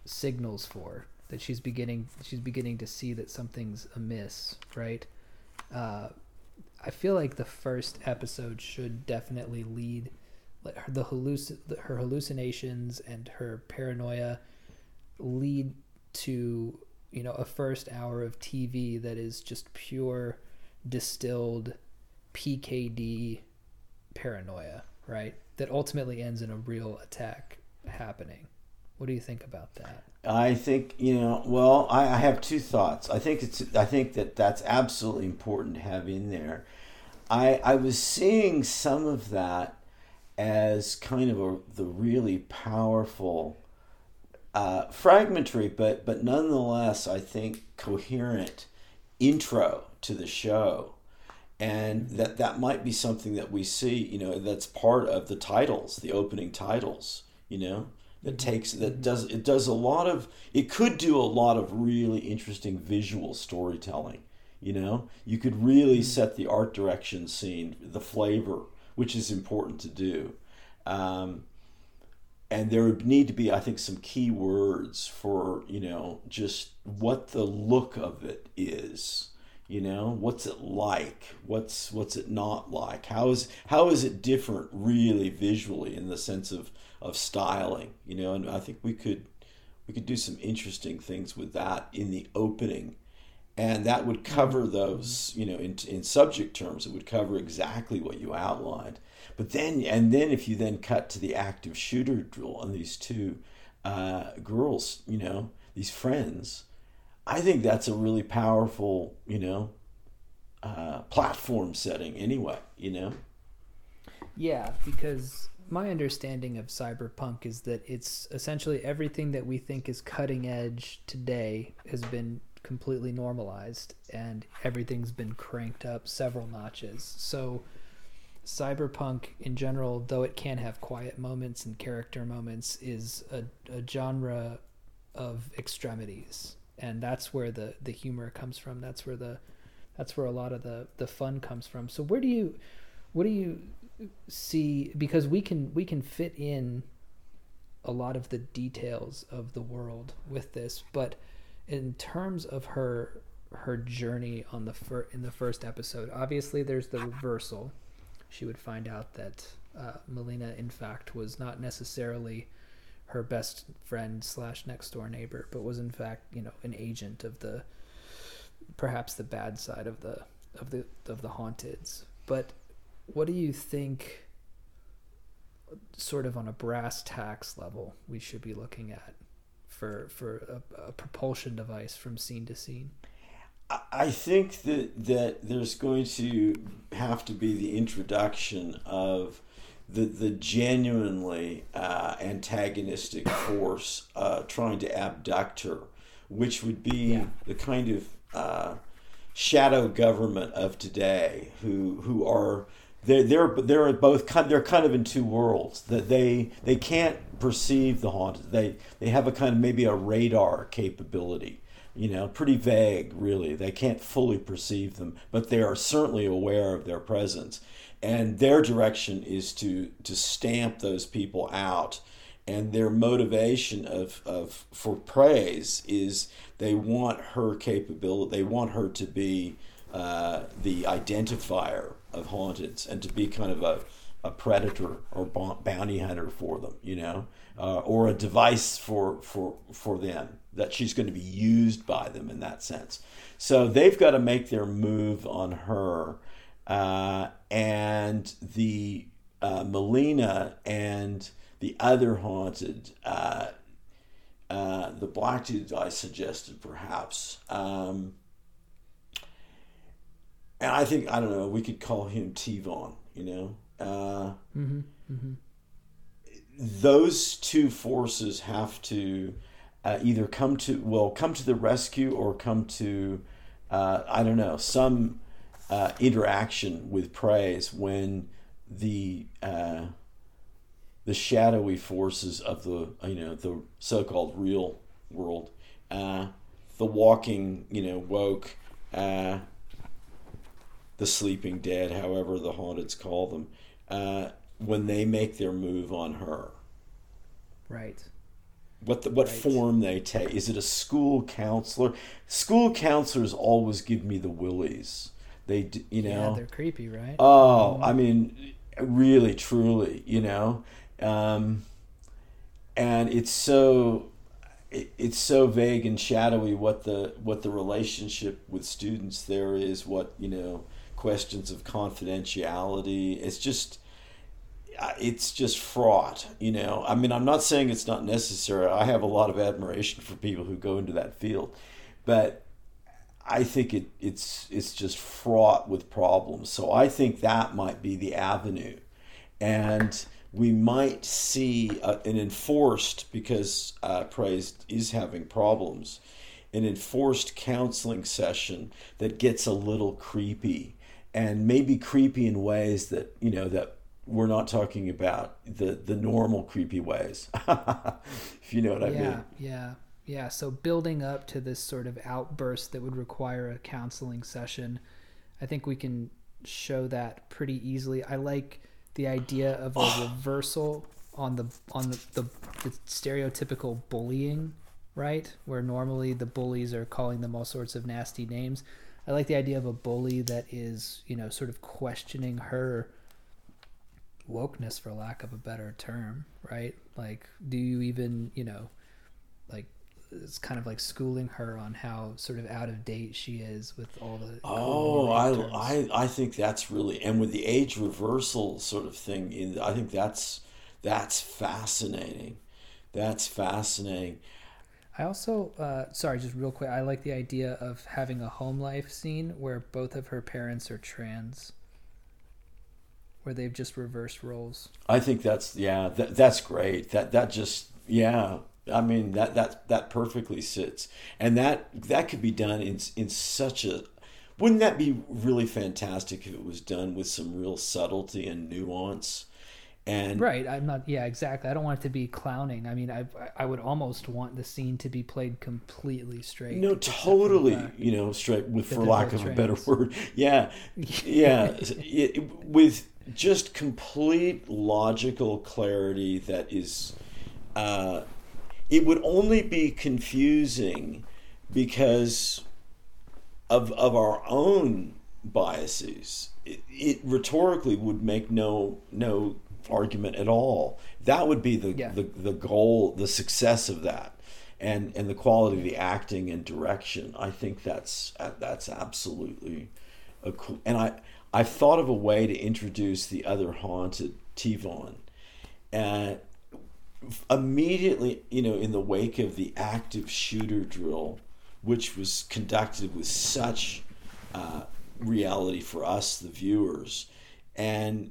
signals for that she's beginning she's beginning to see that something's amiss right uh, I feel like the first episode should definitely lead like her, the halluc- her hallucinations and her paranoia lead to you know a first hour of TV that is just pure distilled PKD paranoia, right? That ultimately ends in a real attack happening. What do you think about that? I think you know. Well, I, I have two thoughts. I think it's. I think that that's absolutely important to have in there. I I was seeing some of that as kind of a the really powerful, uh, fragmentary, but but nonetheless, I think coherent intro to the show, and that that might be something that we see. You know, that's part of the titles, the opening titles. You know, that takes that does it does a lot of it could do a lot of really interesting visual storytelling you know? You could really set the art direction scene the flavor which is important to do. Um, and there would need to be i think some key words for you know just what the look of it is you know? What's it like? What's what's it not like? How is how is it different really visually in the sense of of styling you know and i think we could we could do some interesting things with that in the opening and that would cover those you know in, in subject terms it would cover exactly what you outlined but then and then if you then cut to the active shooter drill on these two uh, girls you know these friends I think that's a really powerful, you know, uh, platform setting anyway, you know? Yeah, because my understanding of cyberpunk is that it's essentially everything that we think is cutting edge today has been completely normalized and everything's been cranked up several notches. So cyberpunk in general, though it can have quiet moments and character moments, is a, a genre of extremities. And that's where the the humor comes from. That's where the that's where a lot of the the fun comes from. So where do you what do you see because we can we can fit in a lot of the details of the world with this but in terms of her her journey on the fir- in the first episode obviously there's the reversal she would find out that uh, Melina in fact was not necessarily her best friend slash next door neighbor, but was in fact, you know, an agent of the perhaps the bad side of the of the of the haunteds. But what do you think sort of on a brass tacks level we should be looking at for for a, a propulsion device from scene to scene? I think that that there's going to have to be the introduction of the the genuinely uh, antagonistic force uh, trying to abduct her, which would be yeah. the kind of uh, shadow government of today, who who are they're they're they're both kind they're kind of in two worlds that they they can't perceive the haunted they they have a kind of maybe a radar capability you know pretty vague really. They can't fully perceive them but they are certainly aware of their presence. And their direction is to to stamp those people out. And their motivation of, of for praise is they want her capability they want her to be uh, the identifier of haunteds and to be kind of a, a predator or bounty hunter for them you know uh, or a device for for for them that she's going to be used by them in that sense so they've got to make their move on her uh, and the uh, Melina and the other haunted, uh, uh, the black dude I suggested perhaps. Um, and I think, I don't know, we could call him Tivon, you know? Uh, mm-hmm, mm-hmm. Those two forces have to uh, either come to, well, come to the rescue or come to, uh, I don't know, some uh, interaction with praise when the uh, the shadowy forces of the you know the so-called real world, uh, the walking you know woke, uh, the sleeping dead, however the haunteds call them, uh, when they make their move on her. Right what the, what right. form they take. Is it a school counselor? School counselors always give me the willies. They, you know, yeah, they're creepy, right? Oh, mm-hmm. I mean, really, truly, you know, um, and it's so it, it's so vague and shadowy what the what the relationship with students there is. What you know, questions of confidentiality. It's just it's just fraught, you know. I mean, I'm not saying it's not necessary. I have a lot of admiration for people who go into that field, but I think it, it's it's just fraught with problems. So I think that might be the avenue, and we might see a, an enforced because uh, praise is having problems, an enforced counseling session that gets a little creepy, and maybe creepy in ways that you know that we're not talking about the the normal creepy ways. [laughs] if you know what I yeah, mean. Yeah. Yeah. Yeah. So building up to this sort of outburst that would require a counseling session, I think we can show that pretty easily. I like the idea of a [sighs] reversal on the on the, the, the stereotypical bullying, right? Where normally the bullies are calling them all sorts of nasty names. I like the idea of a bully that is, you know, sort of questioning her wokeness for lack of a better term, right? Like do you even, you know, like it's kind of like schooling her on how sort of out of date she is with all the oh I, I i think that's really and with the age reversal sort of thing in i think that's that's fascinating. That's fascinating i also uh, sorry just real quick i like the idea of having a home life scene where both of her parents are trans where they've just reversed roles i think that's yeah that, that's great that that just yeah I mean that that that perfectly sits, and that that could be done in in such a. Wouldn't that be really fantastic if it was done with some real subtlety and nuance? And right, I'm not. Yeah, exactly. I don't want it to be clowning. I mean, I I would almost want the scene to be played completely straight. No, totally. You know, straight with, for lack of trans. a better word. Yeah, yeah. it, with just complete logical clarity that is. Uh, it would only be confusing because of of our own biases. It, it rhetorically would make no no argument at all. That would be the, yeah. the the goal, the success of that, and and the quality of the acting and direction. I think that's that's absolutely a cool. And I I've thought of a way to introduce the other haunted Tivon, and immediately, you know, in the wake of the active shooter drill, which was conducted with such uh, reality for us, the viewers, and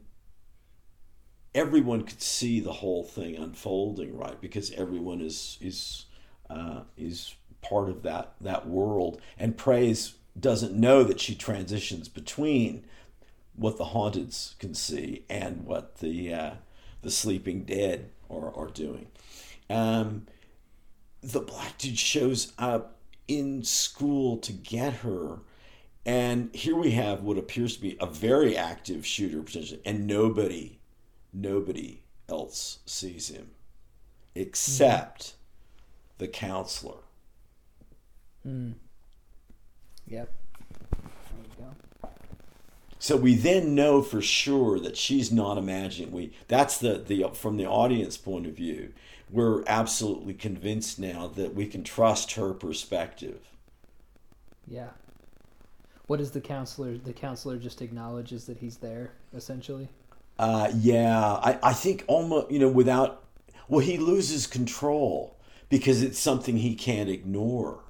everyone could see the whole thing unfolding, right? Because everyone is is uh, is part of that that world, and praise doesn't know that she transitions between what the haunteds can see and what the uh, the sleeping dead are, are doing. Um, the black dude shows up in school to get her. And here we have what appears to be a very active shooter potentially, and nobody, nobody else sees him except mm-hmm. the counselor. Mm. Yep. So we then know for sure that she's not imagining. We that's the the from the audience point of view, we're absolutely convinced now that we can trust her perspective. Yeah. What is the counselor? The counselor just acknowledges that he's there, essentially. Uh, yeah, I, I think almost you know without well he loses control because it's something he can't ignore.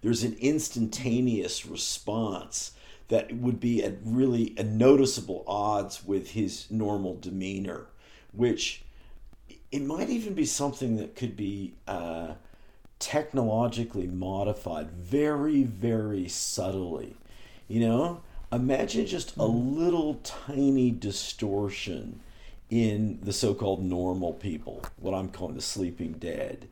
There's an instantaneous response that would be at really a noticeable odds with his normal demeanor, which it might even be something that could be uh, technologically modified very, very subtly. You know, imagine just a hmm. little tiny distortion in the so-called normal people, what I'm calling the sleeping dead,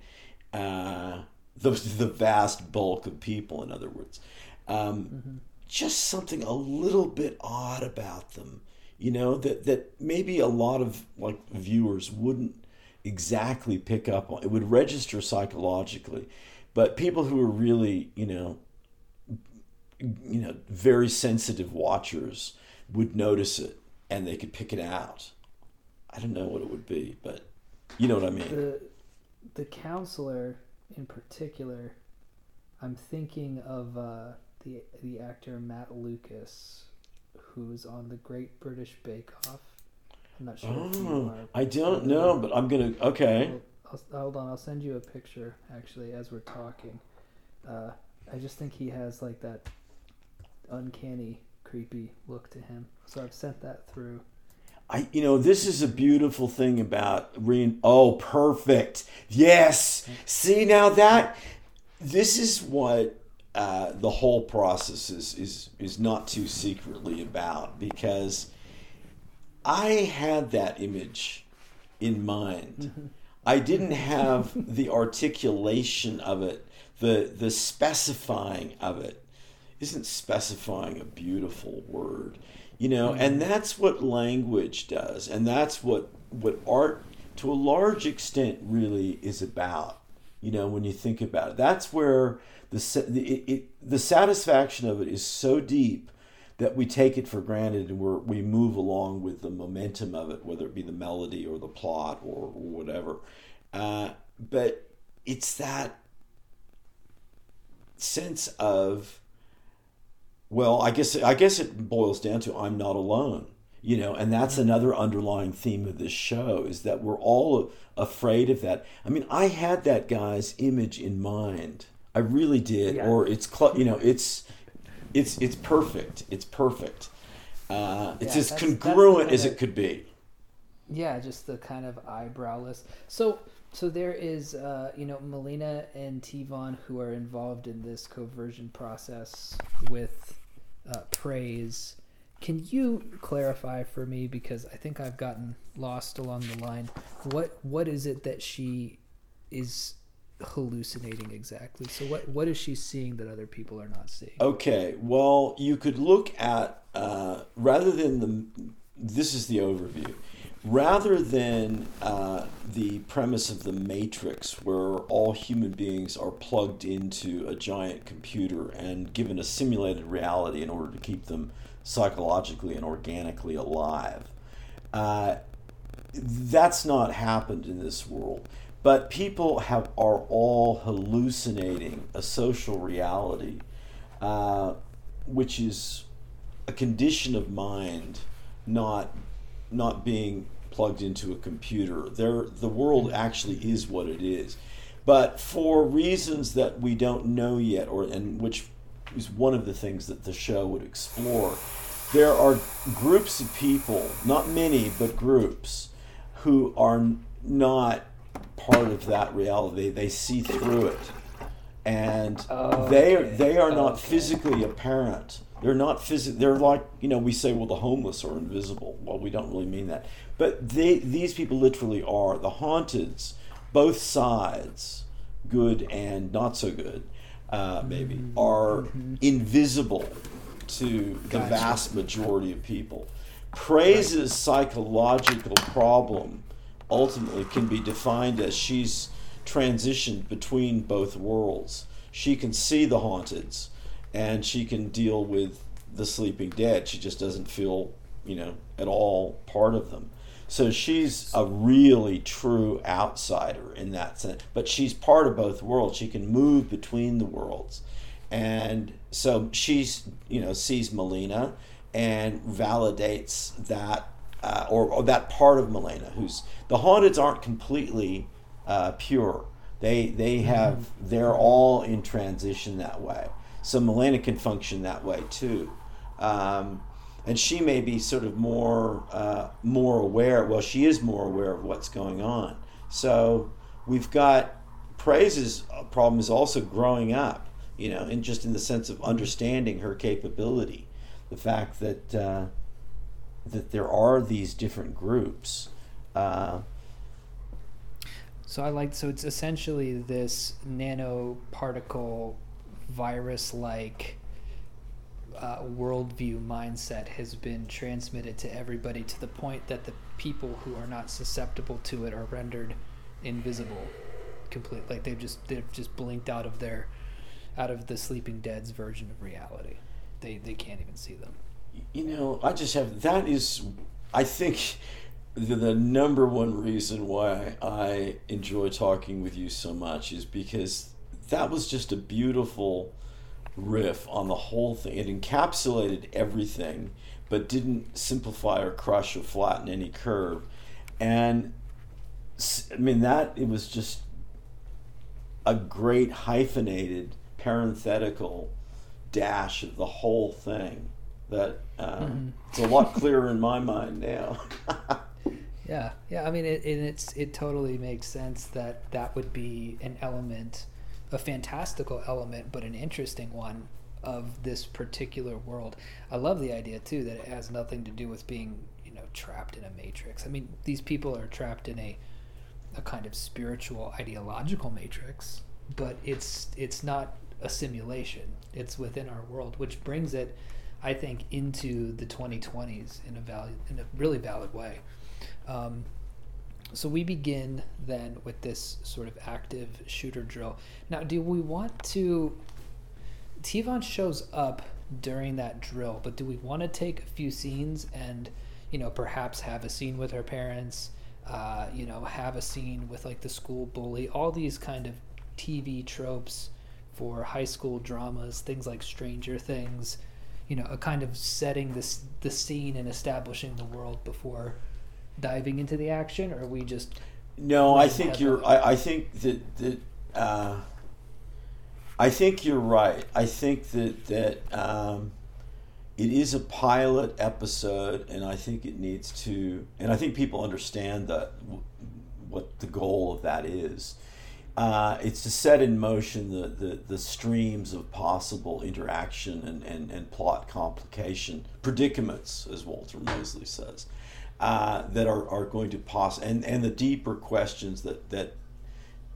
uh, the the vast bulk of people, in other words. Um, mm-hmm just something a little bit odd about them you know that that maybe a lot of like viewers wouldn't exactly pick up on it would register psychologically but people who are really you know you know very sensitive watchers would notice it and they could pick it out i don't know what it would be but you know what i mean the the counselor in particular i'm thinking of uh the the actor Matt Lucas, who's on the Great British Bake Off. I'm not sure. Oh, I don't know, but I'm gonna. Okay. I'll, I'll, hold on, I'll send you a picture actually as we're talking. Uh, I just think he has like that uncanny, creepy look to him. So I've sent that through. I, you know, this is a beautiful thing about re. Oh, perfect. Yes. See now that this is what uh, the whole process is, is is not too secretly about because I had that image in mind. I didn't have the articulation of it, the the specifying of it. Isn't specifying a beautiful word? You know, and that's what language does, and that's what what art to a large extent really is about. You know, when you think about it, that's where the the, it, it, the satisfaction of it is so deep that we take it for granted and we we move along with the momentum of it, whether it be the melody or the plot or, or whatever. Uh, but it's that sense of, well, I guess I guess it boils down to I'm not alone, you know, and that's another underlying theme of this show is that we're all afraid of that. I mean, I had that guy's image in mind. I really did, yeah. or it's you know, it's it's it's perfect. It's perfect. Uh, it's yeah, as congruent as it could be. Yeah, just the kind of eyebrowless. So so there is uh, you know Melina and Tivon who are involved in this coversion process with uh, praise. Can you clarify for me because I think I've gotten lost along the line. What what is it that she is hallucinating exactly? So what what is she seeing that other people are not seeing? Okay, well you could look at uh, rather than the this is the overview rather than uh, the premise of the matrix where all human beings are plugged into a giant computer and given a simulated reality in order to keep them psychologically and organically alive uh, that's not happened in this world. But people have are all hallucinating a social reality, uh, which is a condition of mind, not not being plugged into a computer. There, the world actually is what it is, but for reasons that we don't know yet, or and which is one of the things that the show would explore. There are groups of people, not many, but groups, who are not part of that reality. They see through it, and oh, they okay. they are not okay. physically apparent. They're not physical. They're like you know we say well the homeless are invisible. Well, we don't really mean that, but they these people literally are the haunteds, both sides, good and not so good, uh, maybe mm-hmm. are mm-hmm. invisible to the gotcha. vast majority of people. Praise's psychological problem ultimately can be defined as she's transitioned between both worlds. She can see the haunteds and she can deal with the sleeping dead. She just doesn't feel, you know, at all part of them. So she's a really true outsider in that sense. But she's part of both worlds. She can move between the worlds. And so she's, you know, sees Melina and validates that uh, or, or, that part of Melina who's the haunteds aren't completely uh, pure. They they have they're all in transition that way. So Melina can function that way too, um, and she may be sort of more uh, more aware. Well, she is more aware of what's going on. So we've got Praise's problem is also growing up. You know, and just in the sense of understanding her capability, the fact that uh, that there are these different groups. Uh, so I like so it's essentially this nanoparticle virus-like uh, worldview mindset has been transmitted to everybody to the point that the people who are not susceptible to it are rendered invisible, complete. Like they've just they've just blinked out of their out of the Sleeping Dead's version of reality. They they can't even see them you know, I just have that is, I think, the, the number one reason why I enjoy talking with you so much is because that was just a beautiful riff on the whole thing. It encapsulated everything, but didn't simplify or crush or flatten any curve. And I mean, that it was just a great hyphenated parenthetical dash of the whole thing that uh, mm-hmm. it's a lot clearer in my mind now. [laughs] yeah, yeah. I mean, it, it's it totally makes sense that that would be an element, a fantastical element, but an interesting one of this particular world. I love the idea too that it has nothing to do with being you know trapped in a matrix. I mean, these people are trapped in a a kind of spiritual ideological matrix, but it's it's not a simulation. It's within our world, which brings it, I think, into the 2020s in a valid, in a really valid way. Um, so we begin then with this sort of active shooter drill. Now, do we want to? Tivon shows up during that drill, but do we want to take a few scenes and, you know, perhaps have a scene with her parents? Uh, you know, have a scene with like the school bully, all these kind of TV tropes for high school dramas, things like Stranger Things, you know, a kind of setting this the scene and establishing the world before diving into the action, or we just no? I think you're. I, I think that that. Uh, I think you're right. I think that that um, it is a pilot episode, and I think it needs to. And I think people understand that what the goal of that is. Uh, it's to set in motion the, the, the streams of possible interaction and, and, and plot complication, predicaments, as Walter Mosley says, uh, that are, are going to pos and, and the deeper questions that, that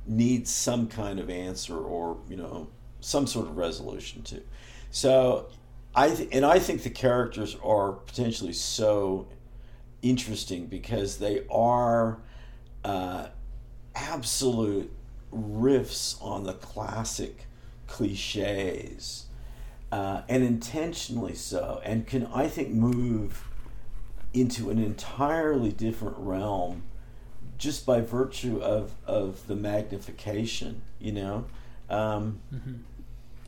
need some kind of answer or, you know, some sort of resolution to. So I th- and I think the characters are potentially so interesting because they are uh, absolute riffs on the classic cliches, uh, and intentionally so, and can I think move into an entirely different realm just by virtue of of the magnification, you know. Um, mm-hmm.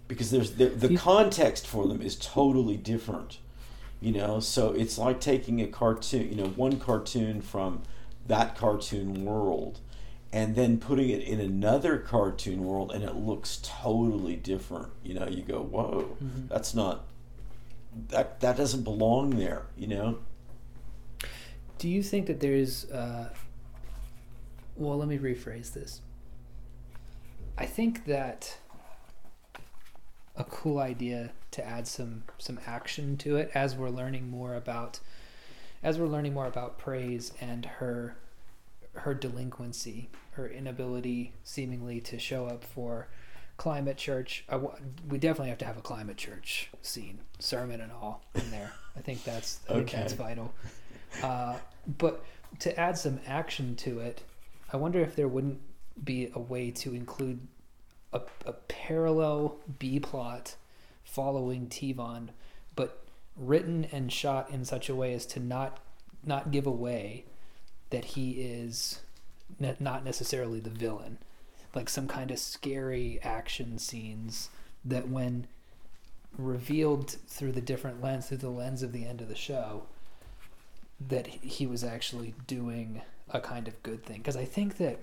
Because there's the, the context for them is totally different, you know. So it's like taking a cartoon, you know, one cartoon from that cartoon world and then putting it in another cartoon world and it looks totally different you know you go whoa mm-hmm. that's not that that doesn't belong there you know do you think that there's uh, well let me rephrase this i think that a cool idea to add some some action to it as we're learning more about as we're learning more about praise and her her delinquency, her inability seemingly to show up for climate church. we definitely have to have a climate church scene, sermon and all in there. I think that's I think that's vital. Uh, but to add some action to it, I wonder if there wouldn't be a way to include a, a parallel B plot following Tivon, but written and shot in such a way as to not not give away that he is ne- not necessarily the villain, like some kind of scary action scenes that when revealed through the different lens, through the lens of the end of the show, that he was actually doing a kind of good thing. Because I think that,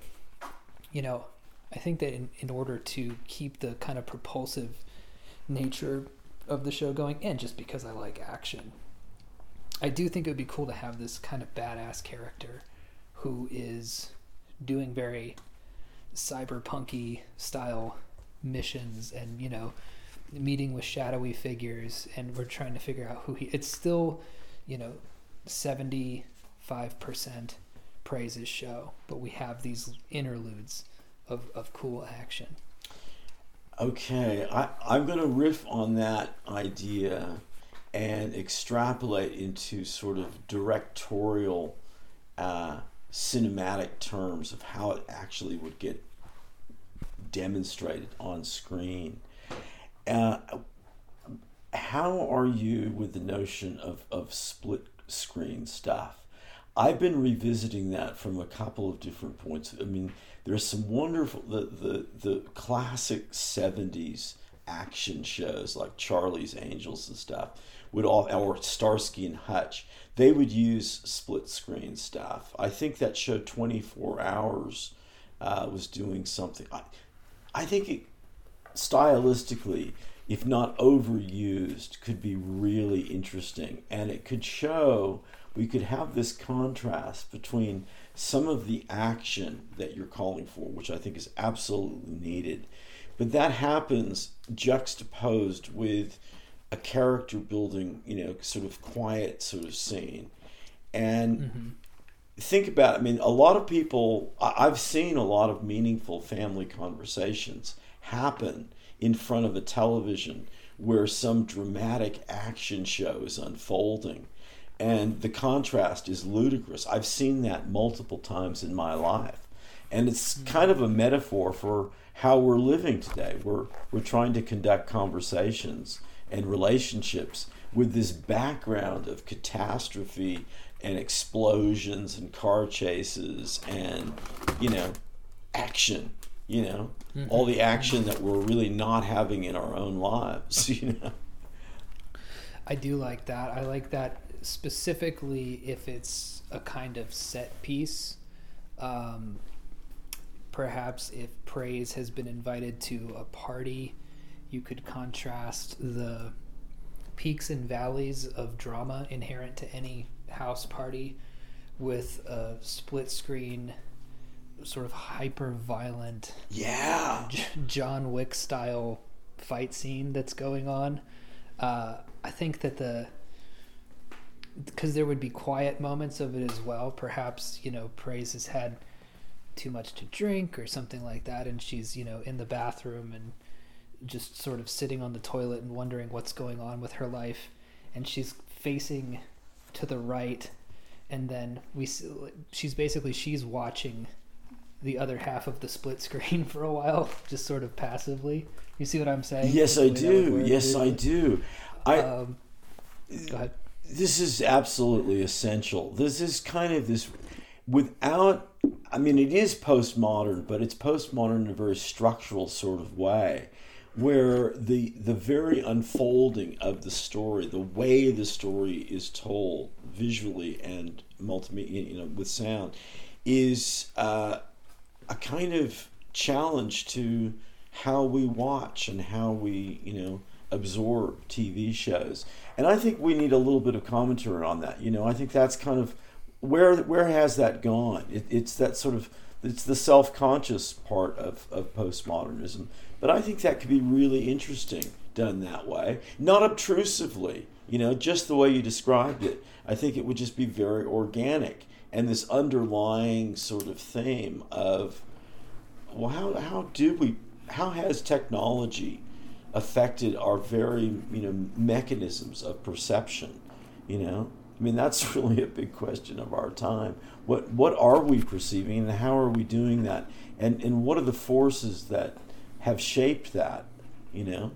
you know, I think that in, in order to keep the kind of propulsive nature of the show going, and just because I like action, I do think it would be cool to have this kind of badass character who is doing very cyberpunky style missions and you know meeting with shadowy figures and we're trying to figure out who he it's still you know 75% praises show but we have these interludes of, of cool action okay I, i'm going to riff on that idea and extrapolate into sort of directorial uh, cinematic terms of how it actually would get demonstrated on screen. Uh, how are you with the notion of, of split screen stuff? I've been revisiting that from a couple of different points. I mean, there's some wonderful the the, the classic '70s action shows like Charlie's Angels and stuff would all or Starsky and Hutch they would use split screen stuff. I think that show 24 Hours uh, was doing something. I, I think it stylistically, if not overused, could be really interesting. And it could show, we could have this contrast between some of the action that you're calling for, which I think is absolutely needed. But that happens juxtaposed with a character building, you know, sort of quiet sort of scene. And mm-hmm. think about, I mean, a lot of people, I've seen a lot of meaningful family conversations happen in front of a television where some dramatic action show is unfolding. And the contrast is ludicrous. I've seen that multiple times in my life. And it's mm-hmm. kind of a metaphor for how we're living today. We're, we're trying to conduct conversations and relationships with this background of catastrophe and explosions and car chases and, you know, action you know mm-hmm. all the action that we're really not having in our own lives [laughs] you know? I do like that. I like that specifically if it's a kind of set piece. Um, perhaps if praise has been invited to a party you could contrast the peaks and valleys of drama inherent to any house party with a split screen sort of hyper violent, yeah, John Wick style fight scene that's going on. Uh, I think that the because there would be quiet moments of it as well. Perhaps you know, Praise has had too much to drink or something like that, and she's you know in the bathroom and just sort of sitting on the toilet and wondering what's going on with her life, and she's facing to the right, and then we she's basically she's watching the other half of the split screen [laughs] for a while, just sort of passively. You see what I'm saying? Yes, I do. Yes, I do. I. Um, go ahead. This is absolutely essential. This is kind of this, without. I mean, it is postmodern, but it's postmodern in a very structural sort of way, where the the very unfolding of the story, the way the story is told visually and multimedia, you know, with sound, is. Uh, a kind of challenge to how we watch and how we, you know, absorb TV shows. And I think we need a little bit of commentary on that. You know, I think that's kind of where where has that gone? It, it's that sort of it's the self-conscious part of, of postmodernism. But I think that could be really interesting done that way, not obtrusively. You know, just the way you described it. I think it would just be very organic and this underlying sort of theme of well how how do we how has technology affected our very you know mechanisms of perception? You know i mean that's [laughs] really a big question of our time. What what are we perceiving and how are we doing that? And and what are the forces that have shaped that you know?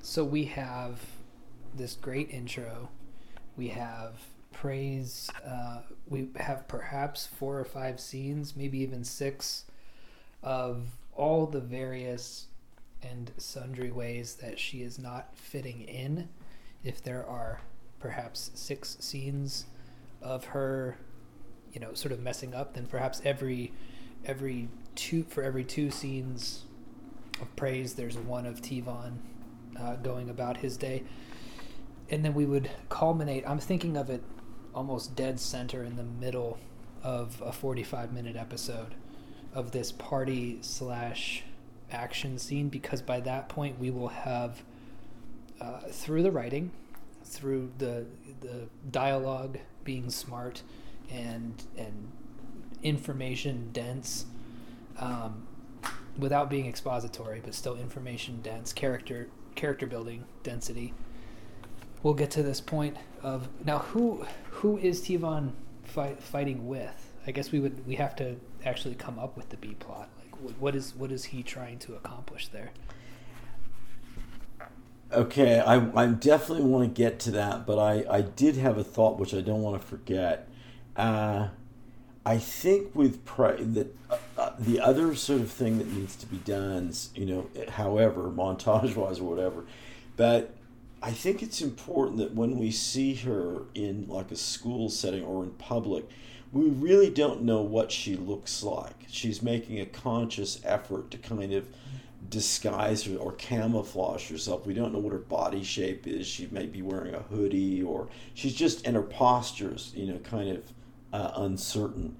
So we have this great intro. We have praise. Uh, we have perhaps four or five scenes, maybe even six, of all the various and sundry ways that she is not fitting in. If there are perhaps six scenes of her, you know, sort of messing up, then perhaps every every two for every two scenes of praise, there's one of Tivon uh, going about his day, and then we would culminate. I'm thinking of it almost dead center in the middle of a 45 minute episode of this party slash action scene because by that point we will have uh, through the writing through the the dialogue being smart and and information dense um, without being expository but still information dense character character building density we'll get to this point of now who who is Tivon fight, fighting with? I guess we would we have to actually come up with the B plot. Like what is what is he trying to accomplish there? Okay, I, I definitely want to get to that, but I, I did have a thought which I don't want to forget. Uh, I think with pri- that uh, uh, the other sort of thing that needs to be done, is, you know, however montage wise or whatever, but I think it's important that when we see her in like a school setting or in public, we really don't know what she looks like. She's making a conscious effort to kind of disguise or camouflage herself. We don't know what her body shape is. She may be wearing a hoodie or she's just, and her posture's, you know, kind of uh, uncertain.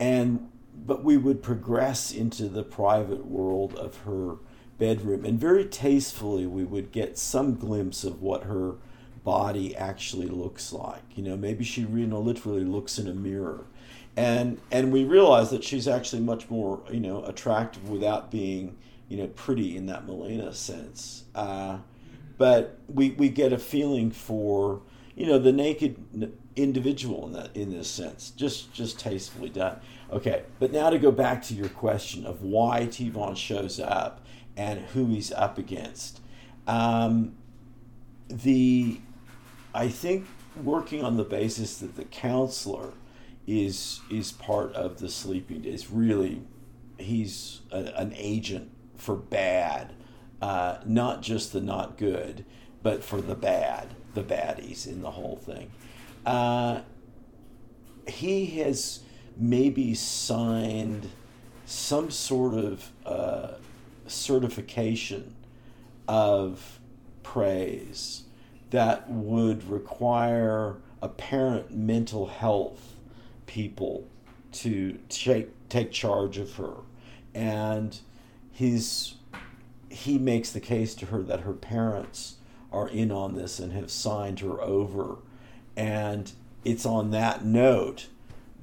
And, but we would progress into the private world of her bedroom. And very tastefully, we would get some glimpse of what her body actually looks like. You know, maybe she you know literally looks in a mirror, and and we realize that she's actually much more you know attractive without being you know pretty in that Melina sense. Uh, but we we get a feeling for you know the naked individual in that in this sense, just just tastefully done. Okay, but now to go back to your question of why Tivon shows up and who he's up against. Um, the I think working on the basis that the counselor is is part of the sleeping is really he's a, an agent for bad, uh, not just the not good, but for the bad, the baddies in the whole thing. Uh, he has maybe signed some sort of uh, certification of praise that would require apparent mental health people to take take charge of her. And he's he makes the case to her that her parents are in on this and have signed her over. And it's on that note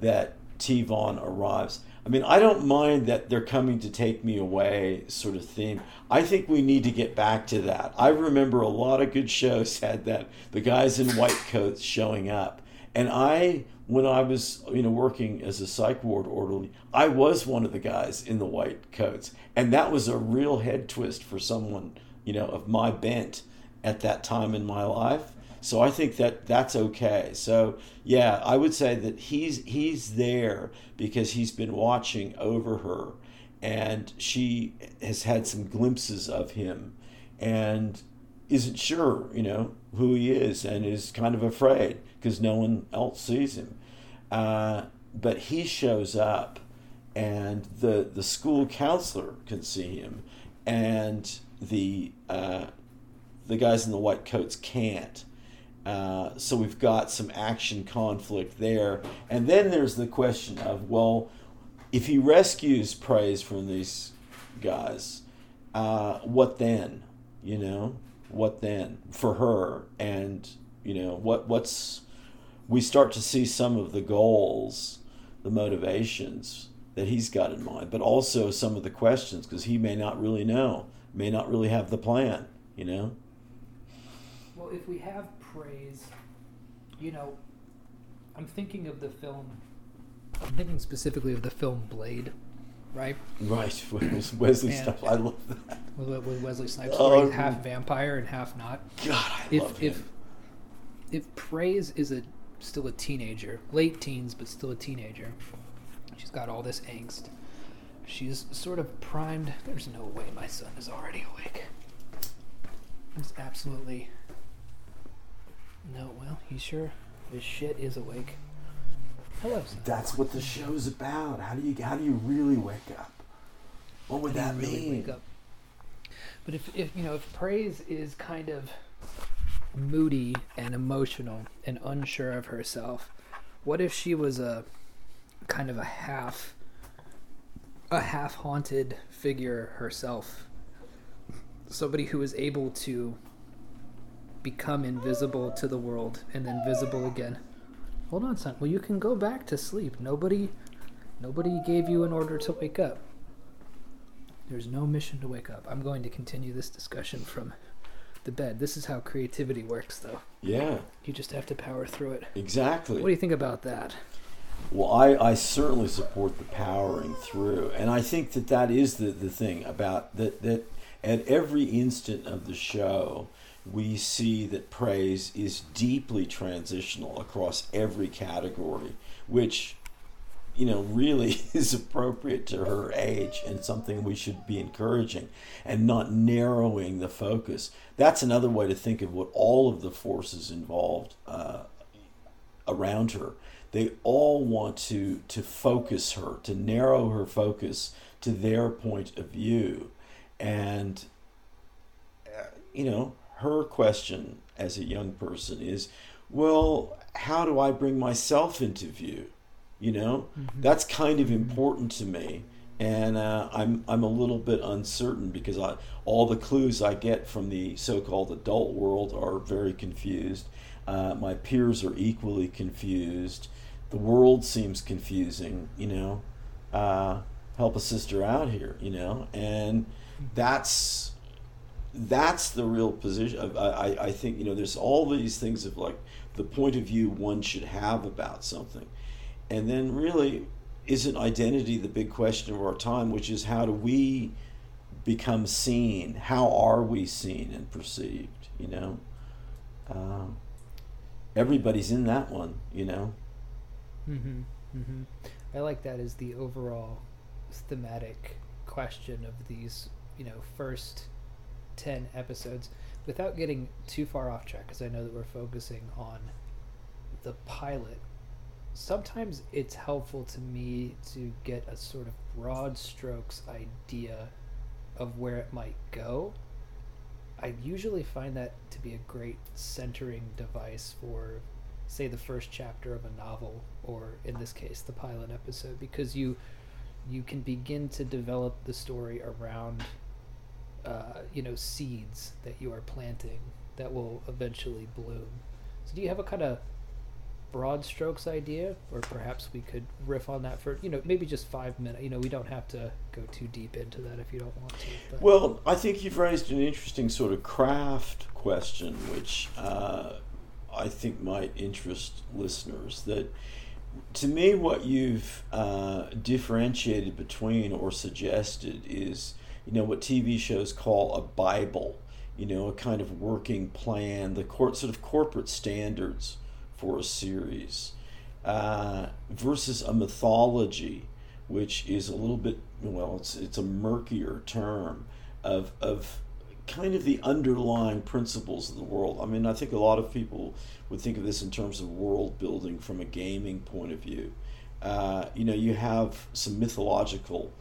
that Tivon arrives. I mean, I don't mind that they're coming to take me away, sort of theme. I think we need to get back to that. I remember a lot of good shows had that the guys in white coats showing up, and I, when I was you know working as a psych ward orderly, I was one of the guys in the white coats, and that was a real head twist for someone you know of my bent at that time in my life. So I think that that's okay. So yeah, I would say that he's he's there because he's been watching over her, and she has had some glimpses of him, and isn't sure, you know, who he is, and is kind of afraid because no one else sees him. Uh, but he shows up, and the the school counselor can see him, and the uh, the guys in the white coats can't uh, so we've got some action conflict there. And then there's the question of well, if he rescues praise from these guys, uh, what then? You know, what then for her? And you know, what what's we start to see some of the goals, the motivations that he's got in mind, but also some of the questions because he may not really know, may not really have the plan. You know. Well, if we have praise. You know, I'm thinking of the film. I'm thinking specifically of the film Blade, right? Right, [laughs] Wesley Snipes. I love that. With, Wesley Snipes, oh, half vampire and half not. God, I if, love him. If if Praise is a still a teenager, late teens, but still a teenager, she's got all this angst. She's sort of primed. There's no way my son is already awake. He's absolutely no, well, he sure his shit is awake. Hello. Son. That's what the show's about. How do you how do you really wake up? What would that really mean? Wake up? But if, if you know if praise is kind of moody and emotional and unsure of herself, what if she was a kind of a half a half haunted figure herself? Somebody who is able to become invisible to the world and then visible again. Hold on, son. Well, you can go back to sleep. Nobody, nobody gave you an order to wake up. There's no mission to wake up. I'm going to continue this discussion from the bed. This is how creativity works, though. Yeah. You just have to power through it. Exactly. What do you think about that? Well, I, I certainly support the powering through. And I think that that is the, the thing about that, that at every instant of the show, we see that praise is deeply transitional across every category, which you know really [laughs] is appropriate to her age and something we should be encouraging and not narrowing the focus. That's another way to think of what all of the forces involved uh, around her. They all want to to focus her to narrow her focus to their point of view. And uh, you know her question as a young person is, well, how do I bring myself into view? You know, mm-hmm. that's kind of important to me. and uh, I'm I'm a little bit uncertain because I all the clues I get from the so-called adult world are very confused. Uh, my peers are equally confused. The world seems confusing. You know, uh, help a sister out here. You know, and that's that's the real position. I, I I think you know there's all these things of like the point of view one should have about something, and then really isn't identity the big question of our time, which is how do we become seen? How are we seen and perceived? You know, uh, everybody's in that one. You know. Mm-hmm. Mm-hmm. I like that as the overall thematic question of these, you know, first ten episodes, without getting too far off track, because I know that we're focusing on the pilot sometimes it's helpful to me to get a sort of broad strokes idea of where it might go. I usually find that to be a great centering device for, say, the first chapter of a novel, or in this case, the pilot episode, because you you can begin to develop the story around, uh, you know, seeds that you are planting that will eventually bloom. So, do you have a kind of broad strokes idea, or perhaps we could riff on that for you know maybe just five minutes. You know, we don't have to go too deep into that if you don't want to. But. Well, I think you've raised an interesting sort of craft question, which uh, I think might interest listeners. That to me, what you've uh, differentiated between or suggested is you know what TV shows call a Bible. You know, a kind of working plan, the court sort of corporate standards for a series uh, versus a mythology, which is a little bit well, it's it's a murkier term of of kind of the underlying principles of the world. I mean, I think a lot of people would think of this in terms of world building from a gaming point of view. Uh, you know, you have some mythological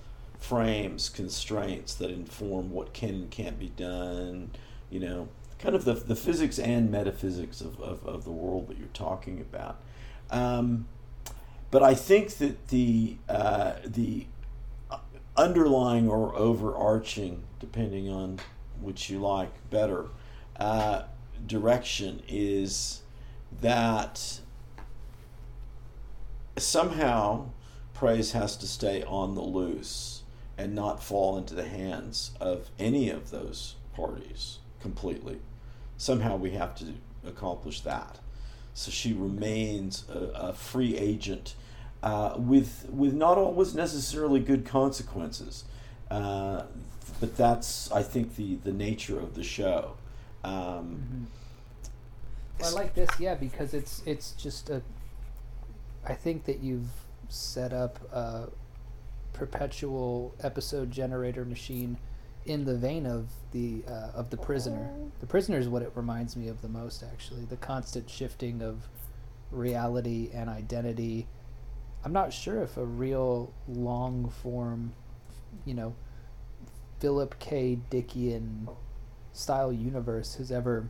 frames, constraints that inform what can and can't be done. You know, kind of the, the physics and metaphysics of, of, of the world that you're talking about. Um, but I think that the uh, the underlying or overarching, depending on which you like better, uh, direction is that somehow praise has to stay on the loose and not fall into the hands of any of those parties completely somehow we have to accomplish that. So she remains a, a free agent uh, with with not always necessarily good consequences. Uh, but that's I think the the nature of the show. Um, mm-hmm. well, I like this, yeah, because it's it's just a. I think that you've set up a perpetual episode generator machine in the vein of the uh, of the prisoner. The prisoner is what it reminds me of the most, actually. The constant shifting of reality and identity. I'm not sure if a real long form, you know, Philip K. Dickian style universe has ever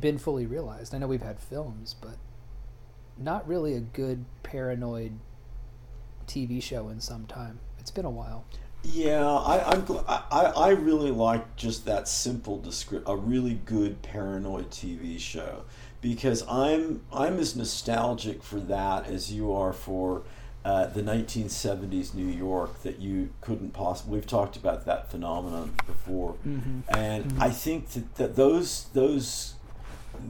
been fully realized. I know we've had films, but not really a good paranoid TV show in some time. It's been a while. Yeah, I, I'm. I, I really like just that simple description. A really good paranoid TV show because I'm I'm as nostalgic for that as you are for uh, the 1970s New York that you couldn't possibly. We've talked about that phenomenon before, mm-hmm. and mm-hmm. I think that, that those those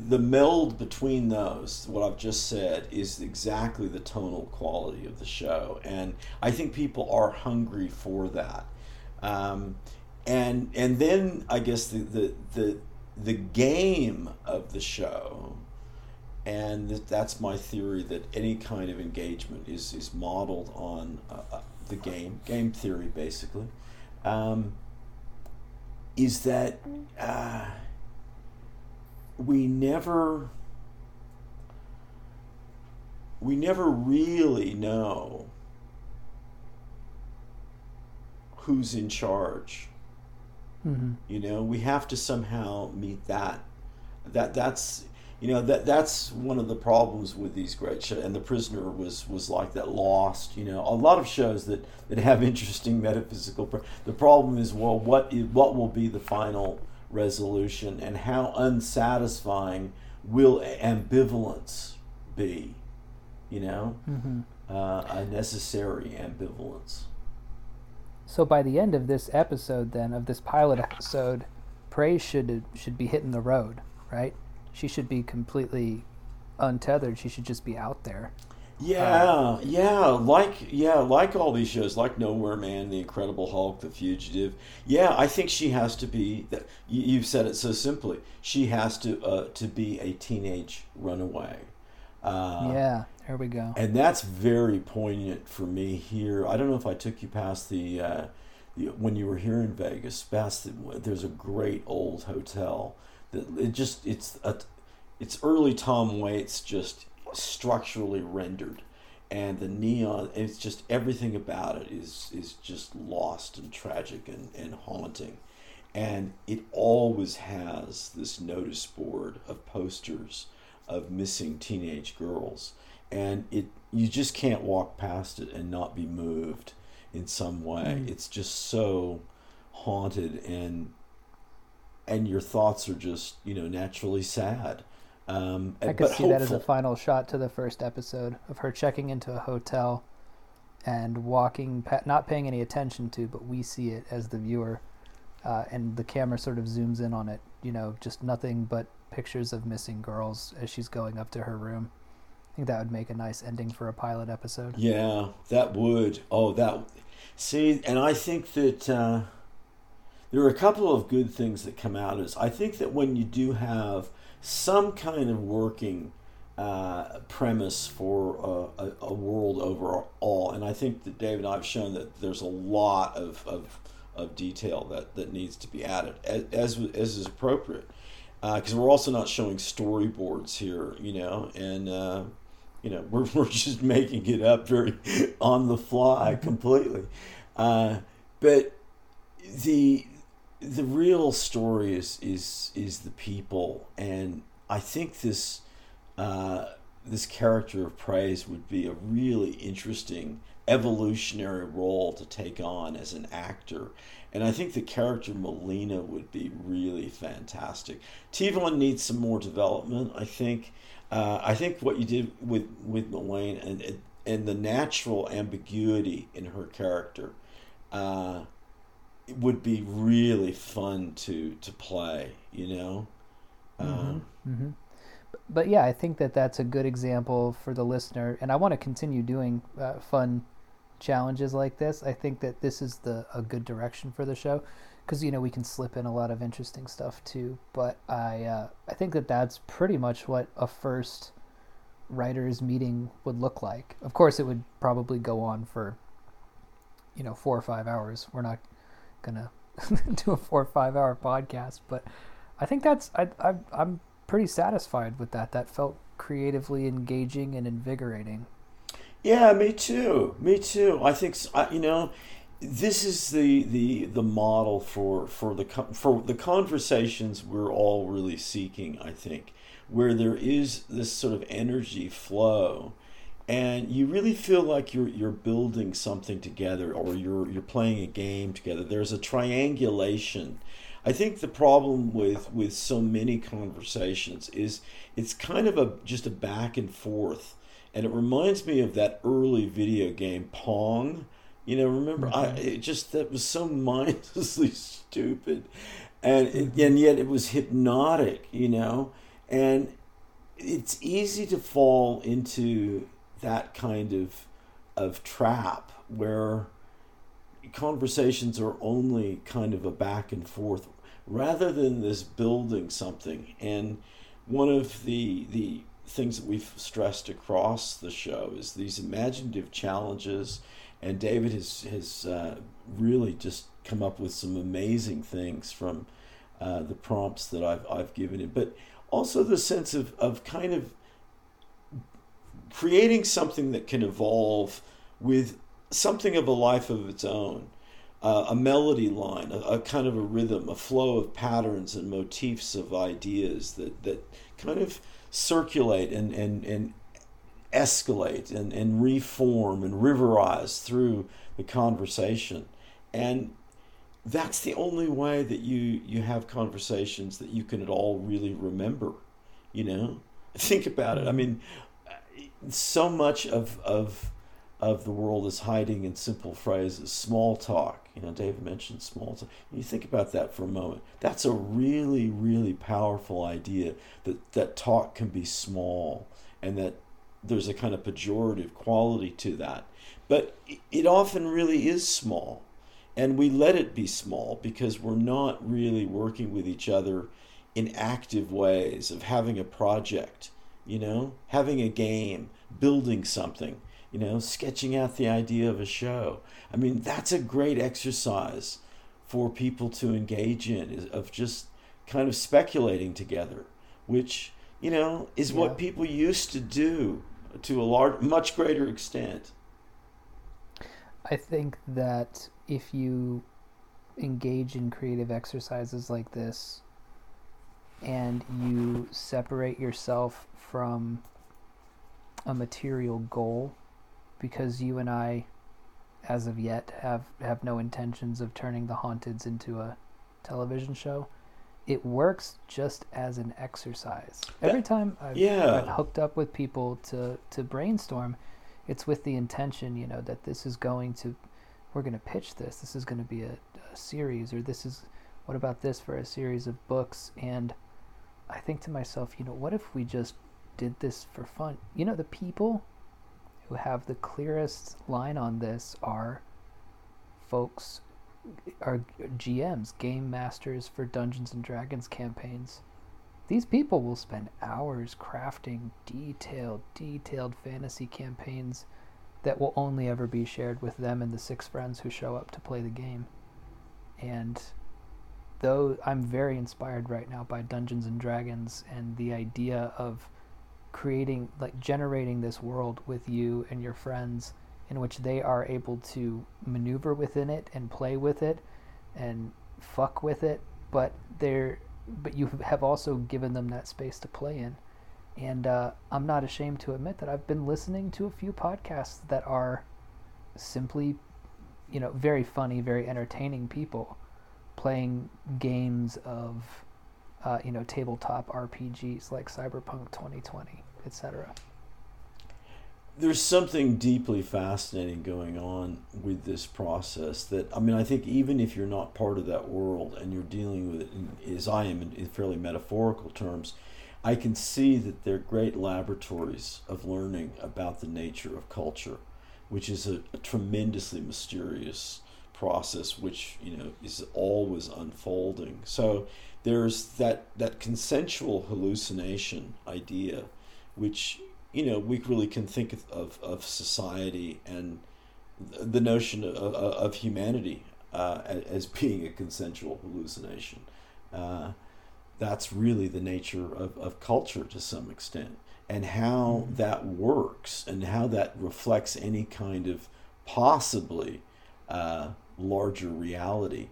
the meld between those, what I've just said, is exactly the tonal quality of the show, and I think people are hungry for that. Um, and and then I guess the the the, the game of the show, and that's my theory that any kind of engagement is is modeled on uh, uh, the game game theory basically, um, is that. Uh, we never we never really know who's in charge. Mm-hmm. You know, we have to somehow meet that. That that's you know that that's one of the problems with these great shows. And The Prisoner was was like that. Lost, you know, a lot of shows that that have interesting metaphysical. Pro- the problem is, well, what is, what will be the final resolution, and how unsatisfying will ambivalence be? You know, Mm-hmm. uh, a necessary ambivalence. So by the end of this episode, then of this pilot episode, Praise should should be hitting the road, right? She should be completely untethered. She should just be out there. Yeah, yeah, like yeah, like all these shows, like Nowhere Man, The Incredible Hulk, The Fugitive. Yeah, I think she has to be. You've said it so simply. She has to uh, to be a teenage runaway. Uh, yeah, there we go. and that's very poignant for me here. I don't know if I took you past the, uh, the when you were here in Vegas. Past the, there's a great old hotel that it just it's a, it's early Tom Waits just structurally rendered, and the neon. It's just everything about it is is just lost and tragic and, and haunting. And it always has this notice board of posters of missing teenage girls and it you just can't walk past it and not be moved in some way Mm. it's just so haunted and and your thoughts are just you know naturally sad um I could see that as a final shot to the first episode of her checking into a hotel and walking, not paying any attention to, but we see it as the viewer, uh, and the camera sort of zooms in on it. You know, just nothing but pictures of missing girls as she's going up to her room. I think that would make a nice ending for a pilot episode. Yeah, that would. Oh, that. See, and I think that uh, there are a couple of good things that come out of this. I think that when you do have some kind of working uh, premise for a, a, a world overall, and I think that David and I have shown that there's a lot of, of, of detail that, that needs to be added, as, as, is appropriate. Because we're also not showing storyboards here, you know, and uh, you know [laughs] we're, we're just making it up very [laughs] on the fly completely uh, but the the real story is is is the people and i think this uh, this character of praise would be a really interesting evolutionary role to take on as an actor and I think the character Melina would be really fantastic. Tivon needs some more development. I think. Uh, I think what you did with with Melaine and and the natural ambiguity in her character uh, would be really fun to to play. You know. Um, hmm But yeah, I think that that's a good example for the listener, and I want to continue doing uh, fun challenges like this. I think that this is the a good direction for the show because you know we can slip in a lot of interesting stuff too. But I uh, I think that that's pretty much what a first writers meeting would look like. Of course, it would probably go on for you know four or five hours. We're not gonna [laughs] do a four or five hour podcast, but I think that's I, I I'm pretty satisfied with that. That felt creatively engaging and invigorating. Yeah, me too. Me too. I think you know this is the the the model for for the for the conversations we're all really seeking. I think where there is this sort of energy flow, and you really feel like you're you're building something together, or you're you're playing a game together. There's a triangulation. I think the problem with with so many conversations is it's kind of a just a back and forth and it reminds me of that early video game Pong. You know, remember I mm-hmm. it just that was so [laughs] mindlessly stupid, and it, mm-hmm. and yet it was hypnotic. You know, and it's easy to fall into that kind of of trap where conversations are only kind of a back and forth rather than this building something. And one of the the things that we've stressed across the show is these imaginative challenges and david has has uh, really just come up with some amazing things from uh, the prompts that I've, I've given him. But also the sense of, of kind of creating something that can evolve with something of a life of its own uh, a melody line, a, a, kind of a rhythm, a flow of patterns and motifs of ideas that, that kind of circulate and, and, and escalate and, and reform and riverize through the conversation. And that's the only way that you, you have conversations that you can at all really remember, you know? Think about it. I mean, so much of, of, of the world is hiding in simple phrases, small talk. You know, David mentioned small talk. You think about that for a moment. That's a really, really powerful idea that, that talk can be small and that there's a kind of pejorative quality to that. But it often really is small. And we let it be small because we're not really working with each other in active ways of having a project, you know, having a game, building something, you know, sketching out the idea of a show. I mean, that's a great exercise for people to engage in of just kind of speculating together, which, you know, is yeah. what people used to do to a large, much greater extent. I think that if you engage in creative exercises like this and you separate yourself from a material goal because you and I as of yet have have no intentions of turning the haunteds into a television show it works just as an exercise. Every time I've, yeah. I've, hooked up with people to, to brainstorm, it's with the intention, you know, that this is going to, we're going to pitch this. This is going to be a, a, series, or this is, what about this for a series of books? And I think to myself, you know, what if we just did this for fun? You know, the people who have the clearest line on this are folks are GMs, game masters for Dungeons and Dragons campaigns. These people will spend hours crafting detailed, detailed fantasy campaigns that will only ever be shared with them and the six friends who show up to play the game. And though I'm very inspired right now by Dungeons and Dragons and the idea of creating, like, generating this world with you and your friends in which they are able to maneuver within it and play with it and fuck with it, but they're but you have also given them that space to play in. And uh, I'm not ashamed to admit that I've been listening to a few podcasts that are simply, you know, very funny, very entertaining people playing games of, uh, you know, tabletop RPGs like Cyberpunk 2020, etc there's something deeply fascinating going on with this process that i mean i think even if you're not part of that world and you're dealing with it in, as i am in, in fairly metaphorical terms i can see that they're great laboratories of learning about the nature of culture which is a, a tremendously mysterious process which you know is always unfolding so there's that that consensual hallucination idea which you know, we really can think of, of society and the notion of, of humanity uh, as being a consensual hallucination. Uh, that's really the nature of, of culture to some extent. And how mm-hmm. that works and how that reflects any kind of possibly uh, larger reality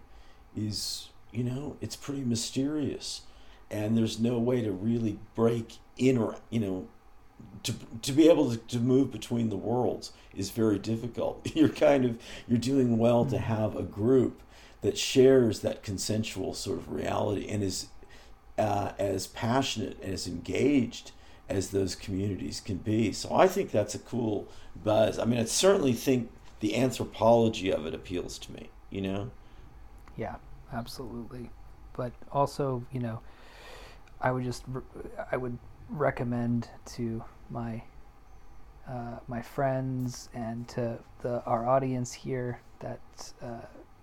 is, you know, it's pretty mysterious. And there's no way to really break in or, you know, to, to be able to, to move between the worlds is very difficult. [laughs] You're kind of you're doing well to mm-hmm. have a group that shares that consensual sort of reality and is uh, as passionate and as engaged as those communities can be. So I think that's a cool buzz. I mean, I certainly think the anthropology of it appeals to me. You know. Yeah, absolutely. But also, you know, I would just I would recommend to my uh, my friends and to the our audience here that uh,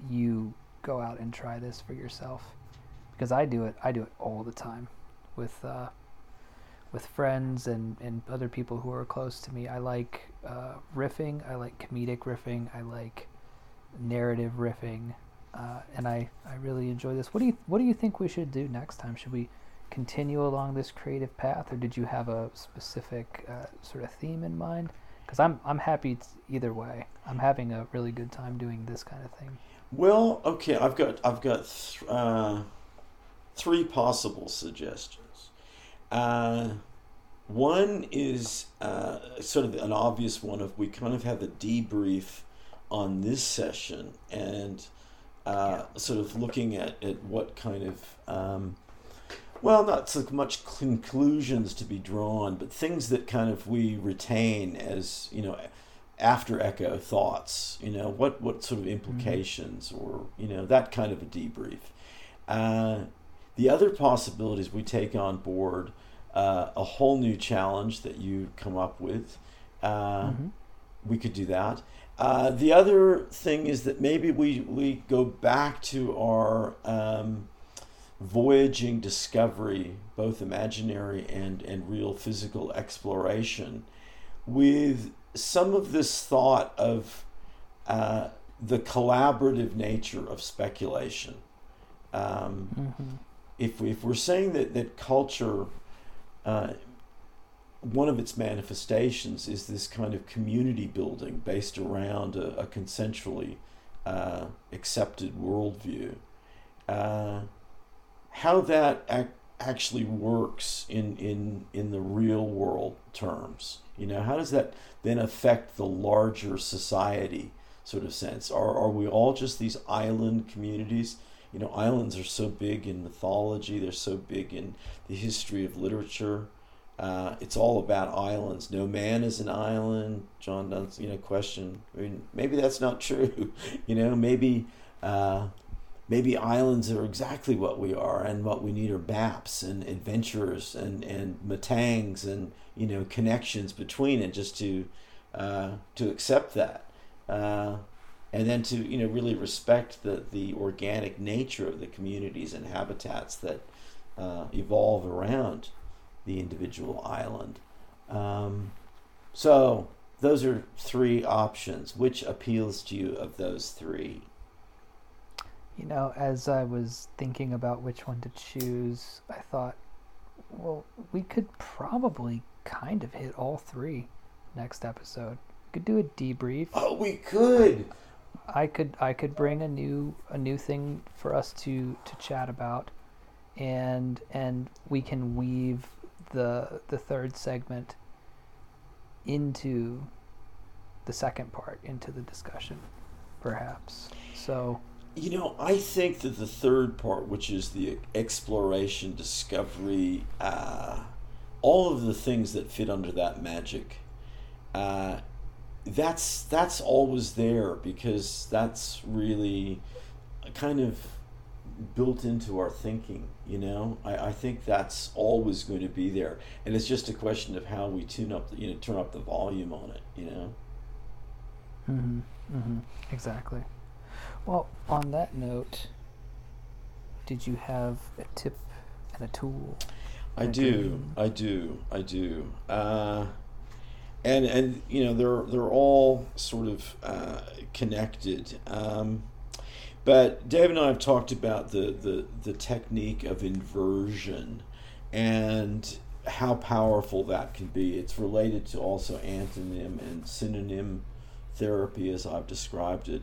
you go out and try this for yourself because I do it I do it all the time with uh, with friends and, and other people who are close to me. I like uh, riffing. I like comedic riffing. I like narrative riffing, uh, and I, I really enjoy this. What do you What do you think we should do next time? Should we continue along this creative path, or did you have a specific uh, sort of theme in mind? Because I'm I'm happy either way. I'm having a really good time doing this kind of thing. Well, okay, I've got I've got th- uh, three possible suggestions. Uh, one is uh, sort of an obvious one of we kind of have a debrief on this session and uh, sort of looking at, at what kind of um, well, not so much conclusions to be drawn, but things that kind of we retain as you know after echo thoughts. You know what what sort of mm-hmm. implications mm-hmm. or you know that kind of a debrief. Uh, the other possibilities we take on board uh, a whole new challenge that you come up with. Uh, mm-hmm. We could do that. Uh, the other thing is that maybe we, we go back to our um, voyaging discovery, both imaginary and, and real physical exploration, with some of this thought of uh, the collaborative nature of speculation. Um, mm-hmm. if, we, if we're saying that, that culture, uh, one of its manifestations is this kind of community building based around a, a consensually uh, accepted worldview. Uh, how that ac- actually works in, in, in the real world terms. You know, how does that then affect the larger society sort of sense? Are, are we all just these island communities? You know, islands are so big in mythology, they're so big in the history of literature. Uh, it's all about islands. No man is an island. John Donne's, you know, question. I mean, maybe that's not true. [laughs] you know, maybe uh, maybe islands are exactly what we are, and what we need are maps and adventurers and and matangs and you know connections between it, just to uh, to accept that, uh, and then to you know really respect the the organic nature of the communities and habitats that uh, evolve around the individual island. Um, so those are three options. Which appeals to you of those three? You know, as I was thinking about which one to choose, I thought, well, we could probably kind of hit all three next episode. We could do a debrief. Oh, we could. I could I could bring a new a new thing for us to to chat about. And and we can weave the the third segment into the second part into the discussion perhaps. So you know i think that the third part which is the exploration discovery uh, all of the things that fit under that magic uh, that's that's always there because that's really kind of built into our thinking you know? I, I think that's always going to be there. And it's just a question of how we tune up the, you know turn up the volume on it you know? Mm-hmm. Mm-hmm. exactly. Well on that note did you have a tip and a tool? I do i do i do. Uh, and and you know they're they're all sort of uh, connected um, but Dave and I have talked about the, the, the technique of inversion and how powerful that can be. It's related to also antonym and synonym therapy as I've described it.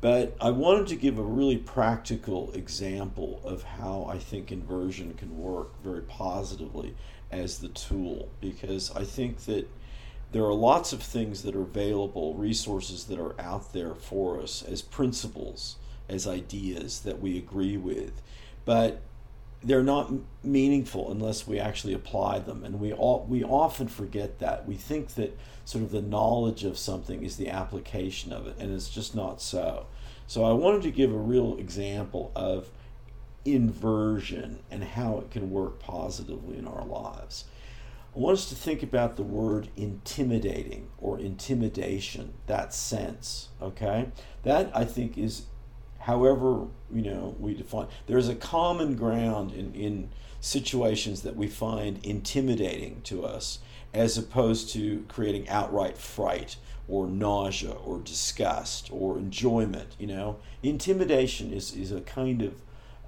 But I wanted to give a really practical example of how I think inversion can work very positively as the tool because I think that there are lots of things that are available, resources that are out there for us as principles as ideas that we agree with, but they're not meaningful unless we actually apply them. And we all, we often forget that. We think that sort of the knowledge of something is the application of it, and it's just not so. So I wanted to give a real example of inversion and how it can work positively in our lives. I want us to think about the word intimidating or intimidation, that sense, okay? That I think is however you know we define there's a common ground in, in situations that we find intimidating to us as opposed to creating outright fright or nausea or disgust or enjoyment you know intimidation is, is a kind of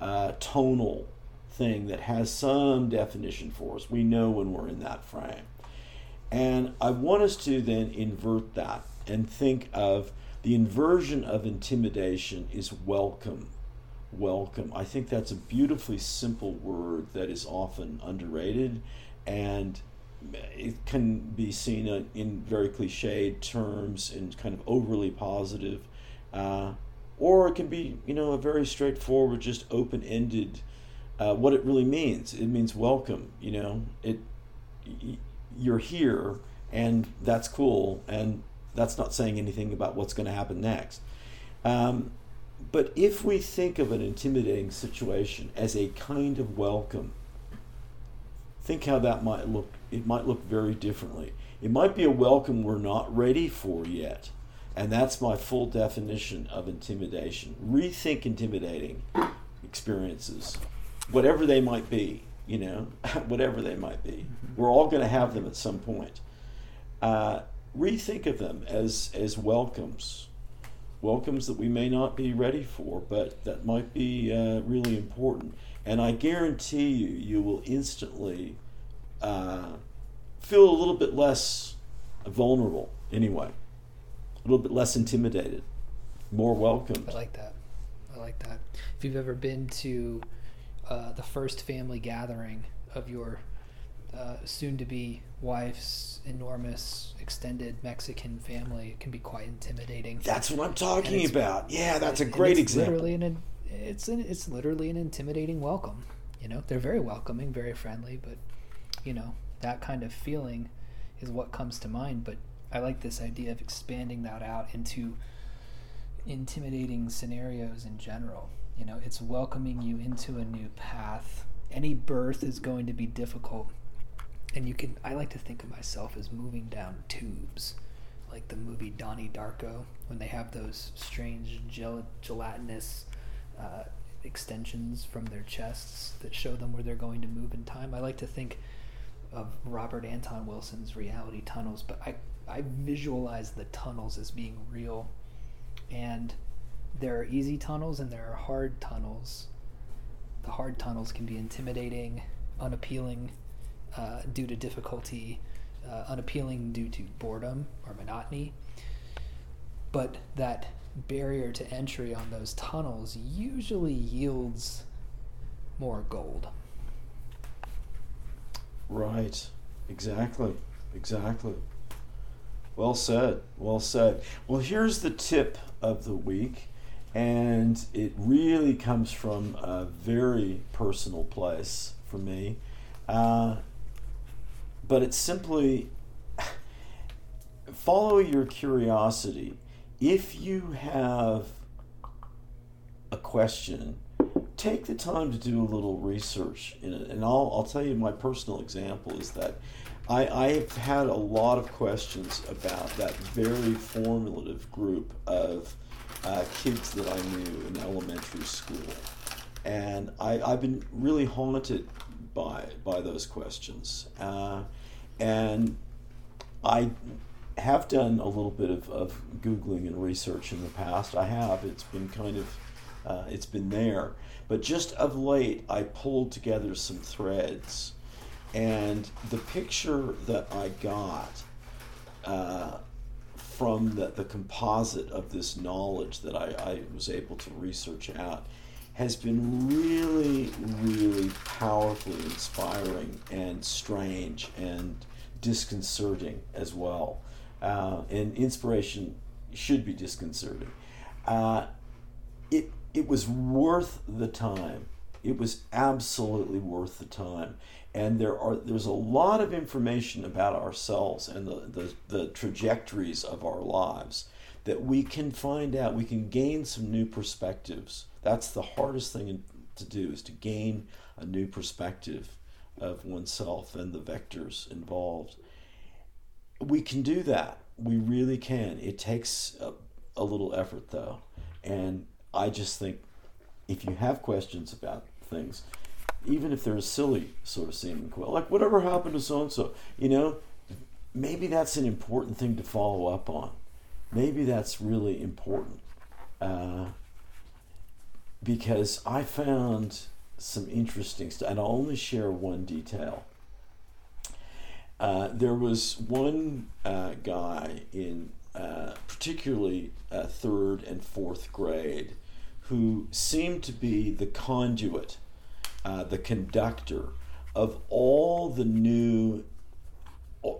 uh, tonal thing that has some definition for us we know when we're in that frame and i want us to then invert that and think of The inversion of intimidation is welcome. Welcome. I think that's a beautifully simple word that is often underrated and it can be seen in very cliched terms and kind of overly positive. Uh, or it can be, you know, a very straightforward, just open-ended. Uh, what it really means, it means welcome. You know, it you're here, and that's cool, and that's not saying anything about what's going to happen next. Um, but if we think of an intimidating situation as a kind of welcome, think how that might look. It might look very differently. It might be a welcome we're not ready for yet. And that's my full definition of intimidation. Rethink intimidating experiences, whatever they might be, you know, [laughs] whatever they might be. Mm-hmm. We're all going to have them at some point. Uh, rethink of them as, as welcomes, welcomes that we may not be ready for, but that might be uh, really important. And I guarantee you, you will instantly uh, feel a little bit less vulnerable anyway a little bit less intimidated, more welcome. I like that. I like that. If you've ever been to uh, the first family gathering of your uh, soon-to-be wife's enormous extended Mexican family, can be quite intimidating. That's what I'm talking about. Yeah, that's a great example. Literally an, it's an, it's literally an intimidating welcome. You know, they're very welcoming, very friendly, but you know that kind of feeling is what comes to mind. But I like this idea of expanding that out into intimidating scenarios in general. You know, it's welcoming you into a new path. Any birth is going to be difficult. And you can, I like to think of myself as moving down tubes, like the movie Donnie Darko, when they have those strange gel- gelatinous uh, extensions from their chests that show them where they're going to move in time. I like to think of Robert Anton Wilson's reality tunnels, but I I visualize the tunnels as being real. And there are easy tunnels and there are hard tunnels. The hard tunnels can be intimidating, unappealing uh, due to difficulty, uh, unappealing due to boredom or monotony. But that barrier to entry on those tunnels usually yields more gold. Right. Exactly. Exactly. Well said. Well said. Well, here's the tip of the week, and it really comes from a very personal place for me. Uh, but it's simply [sighs] follow your curiosity. If you have a question, take the time to do a little research in it. And I'll, I'll tell you my personal example is that I, I have had a lot of questions about that very formative group of uh, kids that I knew in elementary school. And I, I've been really haunted by, by those questions. Uh, and I have done a little bit of, of Googling and research in the past. I have. It's been kind of, uh, it's been there. But just of late, I pulled together some threads and the picture that I got uh, from the, the composite of this knowledge that I, I was able to research out has been really, really powerfully inspiring and strange and disconcerting as well. Uh, and inspiration should be disconcerting. Uh, it, it was worth the time. It was absolutely worth the time. And there are there's a lot of information about ourselves and the, the, the trajectories of our lives that we can find out. We can gain some new perspectives. That's the hardest thing to do is to gain a new perspective of oneself and the vectors involved. We can do that. We really can. It takes a, a little effort though. And i just think if you have questions about things even if they're a silly sort of seeming like whatever happened to so and so, you know, maybe that's an important thing to follow up on. Maybe that's really important. Uh, because I found some interesting stuff, and I'll only share one detail. Uh, there was one uh, guy in uh, particularly uh, third and fourth grade, who seemed to be the conduit, uh, the conductor of all the new,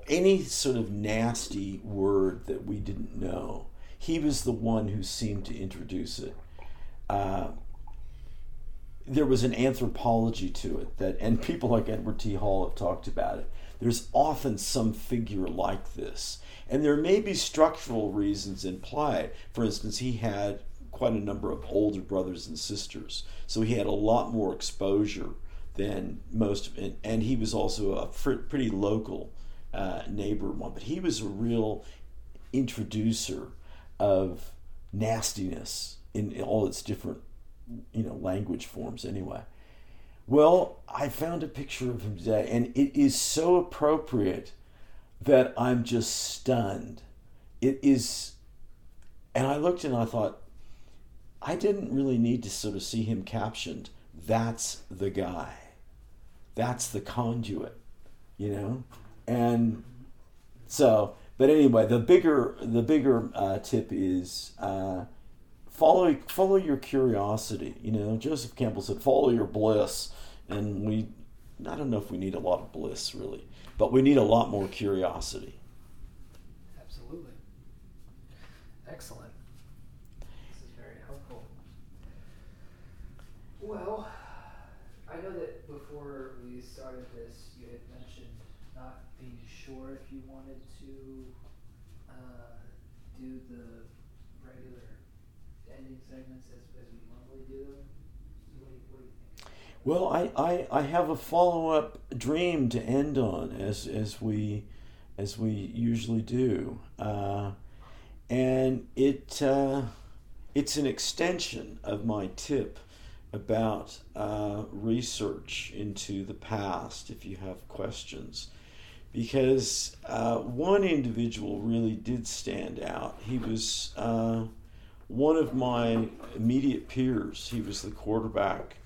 any sort of nasty word that we didn't know. He was the one who seemed to introduce it. Uh, there was an anthropology to it that, and people like Edward T. Hall have talked about it. There's often some figure like this, and there may be structural reasons in play. For instance, he had quite a number of older brothers and sisters, so he had a lot more exposure than most, and, and he was also a pretty local uh, neighbor one. But he was a real introducer of nastiness in, in all its different you know language forms anyway. Well, I found a picture of him today, and it is so appropriate that I'm just stunned. It is, and I looked and I thought, I didn't really need to sort of see him captioned. That's the guy. That's the conduit, you know, and so. But anyway, the bigger the bigger uh, tip is. Uh, follow follow your curiosity. You know, Joseph Campbell said, "Follow your bliss," and we, I don't know if we need a lot of bliss really, but we need a lot more curiosity. Absolutely. Excellent. This is very helpful. Well, I know that before we started this, you had mentioned not being sure if you wanted to uh, do the regular ending segments as, as we normally do them? What do you, what do you think? Well, I, I, I have a follow up dream to end on as as we as we usually do, uh, and it uh, it's an extension of my tip about uh, research into the past. If you have questions, because uh, one individual really did stand out. He was uh, one of my immediate peers, he was the quarterback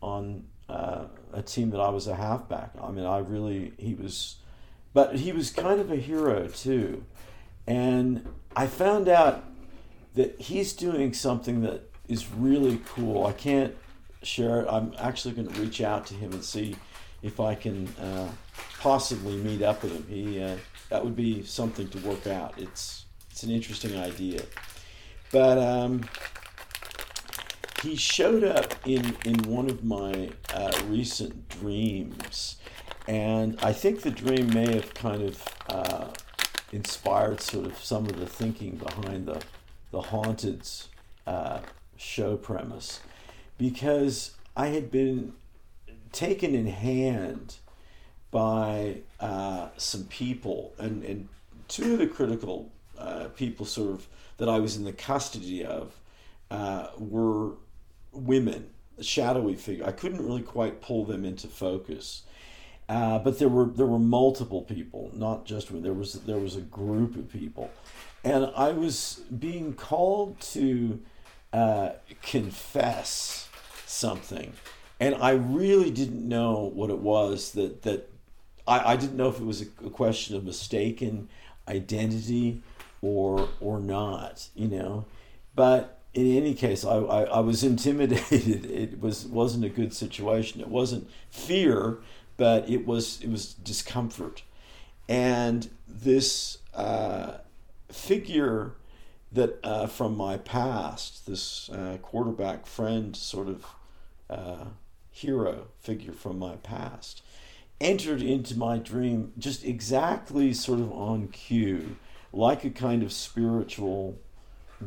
on uh, a team that I was a halfback. I mean, I really, he was, but he was kind of a hero too. And I found out that he's doing something that is really cool. I can't it. I'm actually going to reach out to him and see if I can uh, possibly meet up with him. He, uh, that would be something to work out. It's, it's an interesting idea. But um, he showed up in, in one of my uh, recent dreams. And I think the dream may have kind of uh, inspired sort of some of the thinking behind the, the Haunted's uh, show premise. Because I had been taken in hand by uh, some people, and, and two of the critical uh, people sort of that I was in the custody of uh, were women, shadowy figure. I couldn't really quite pull them into focus. Uh, but there were there were multiple people, not just women. There was there was a group of people, and I was being called to uh, confess something, and I really didn't know what it was that that I, I didn't know if it was a, a question of mistaken identity or or not, you know. But in any case, I, I, I, was [laughs] intimidated. It was wasn't a good situation. It wasn't fear, but it was it was discomfort, and this uh, figure that uh, from my past, this uh, quarterback friend, sort of uh, hero figure from my past, entered into my dream just exactly sort of on cue like a kind of spiritual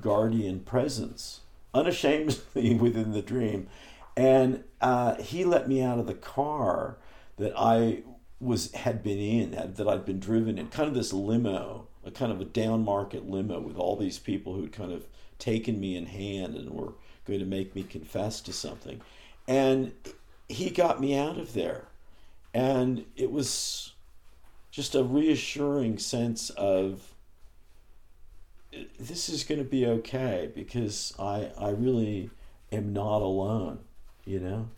guardian presence, unashamedly [laughs] within the dream. And uh, he let me out of the car that I was had been in, that I'd been driven in, kind of this limo, a kind of a down market limo with all these people who'd kind of taken me in hand and were going to make me confess to something. And he got me out of there. And it was just a reassuring sense of this is going to be okay because I I really am not alone, you know.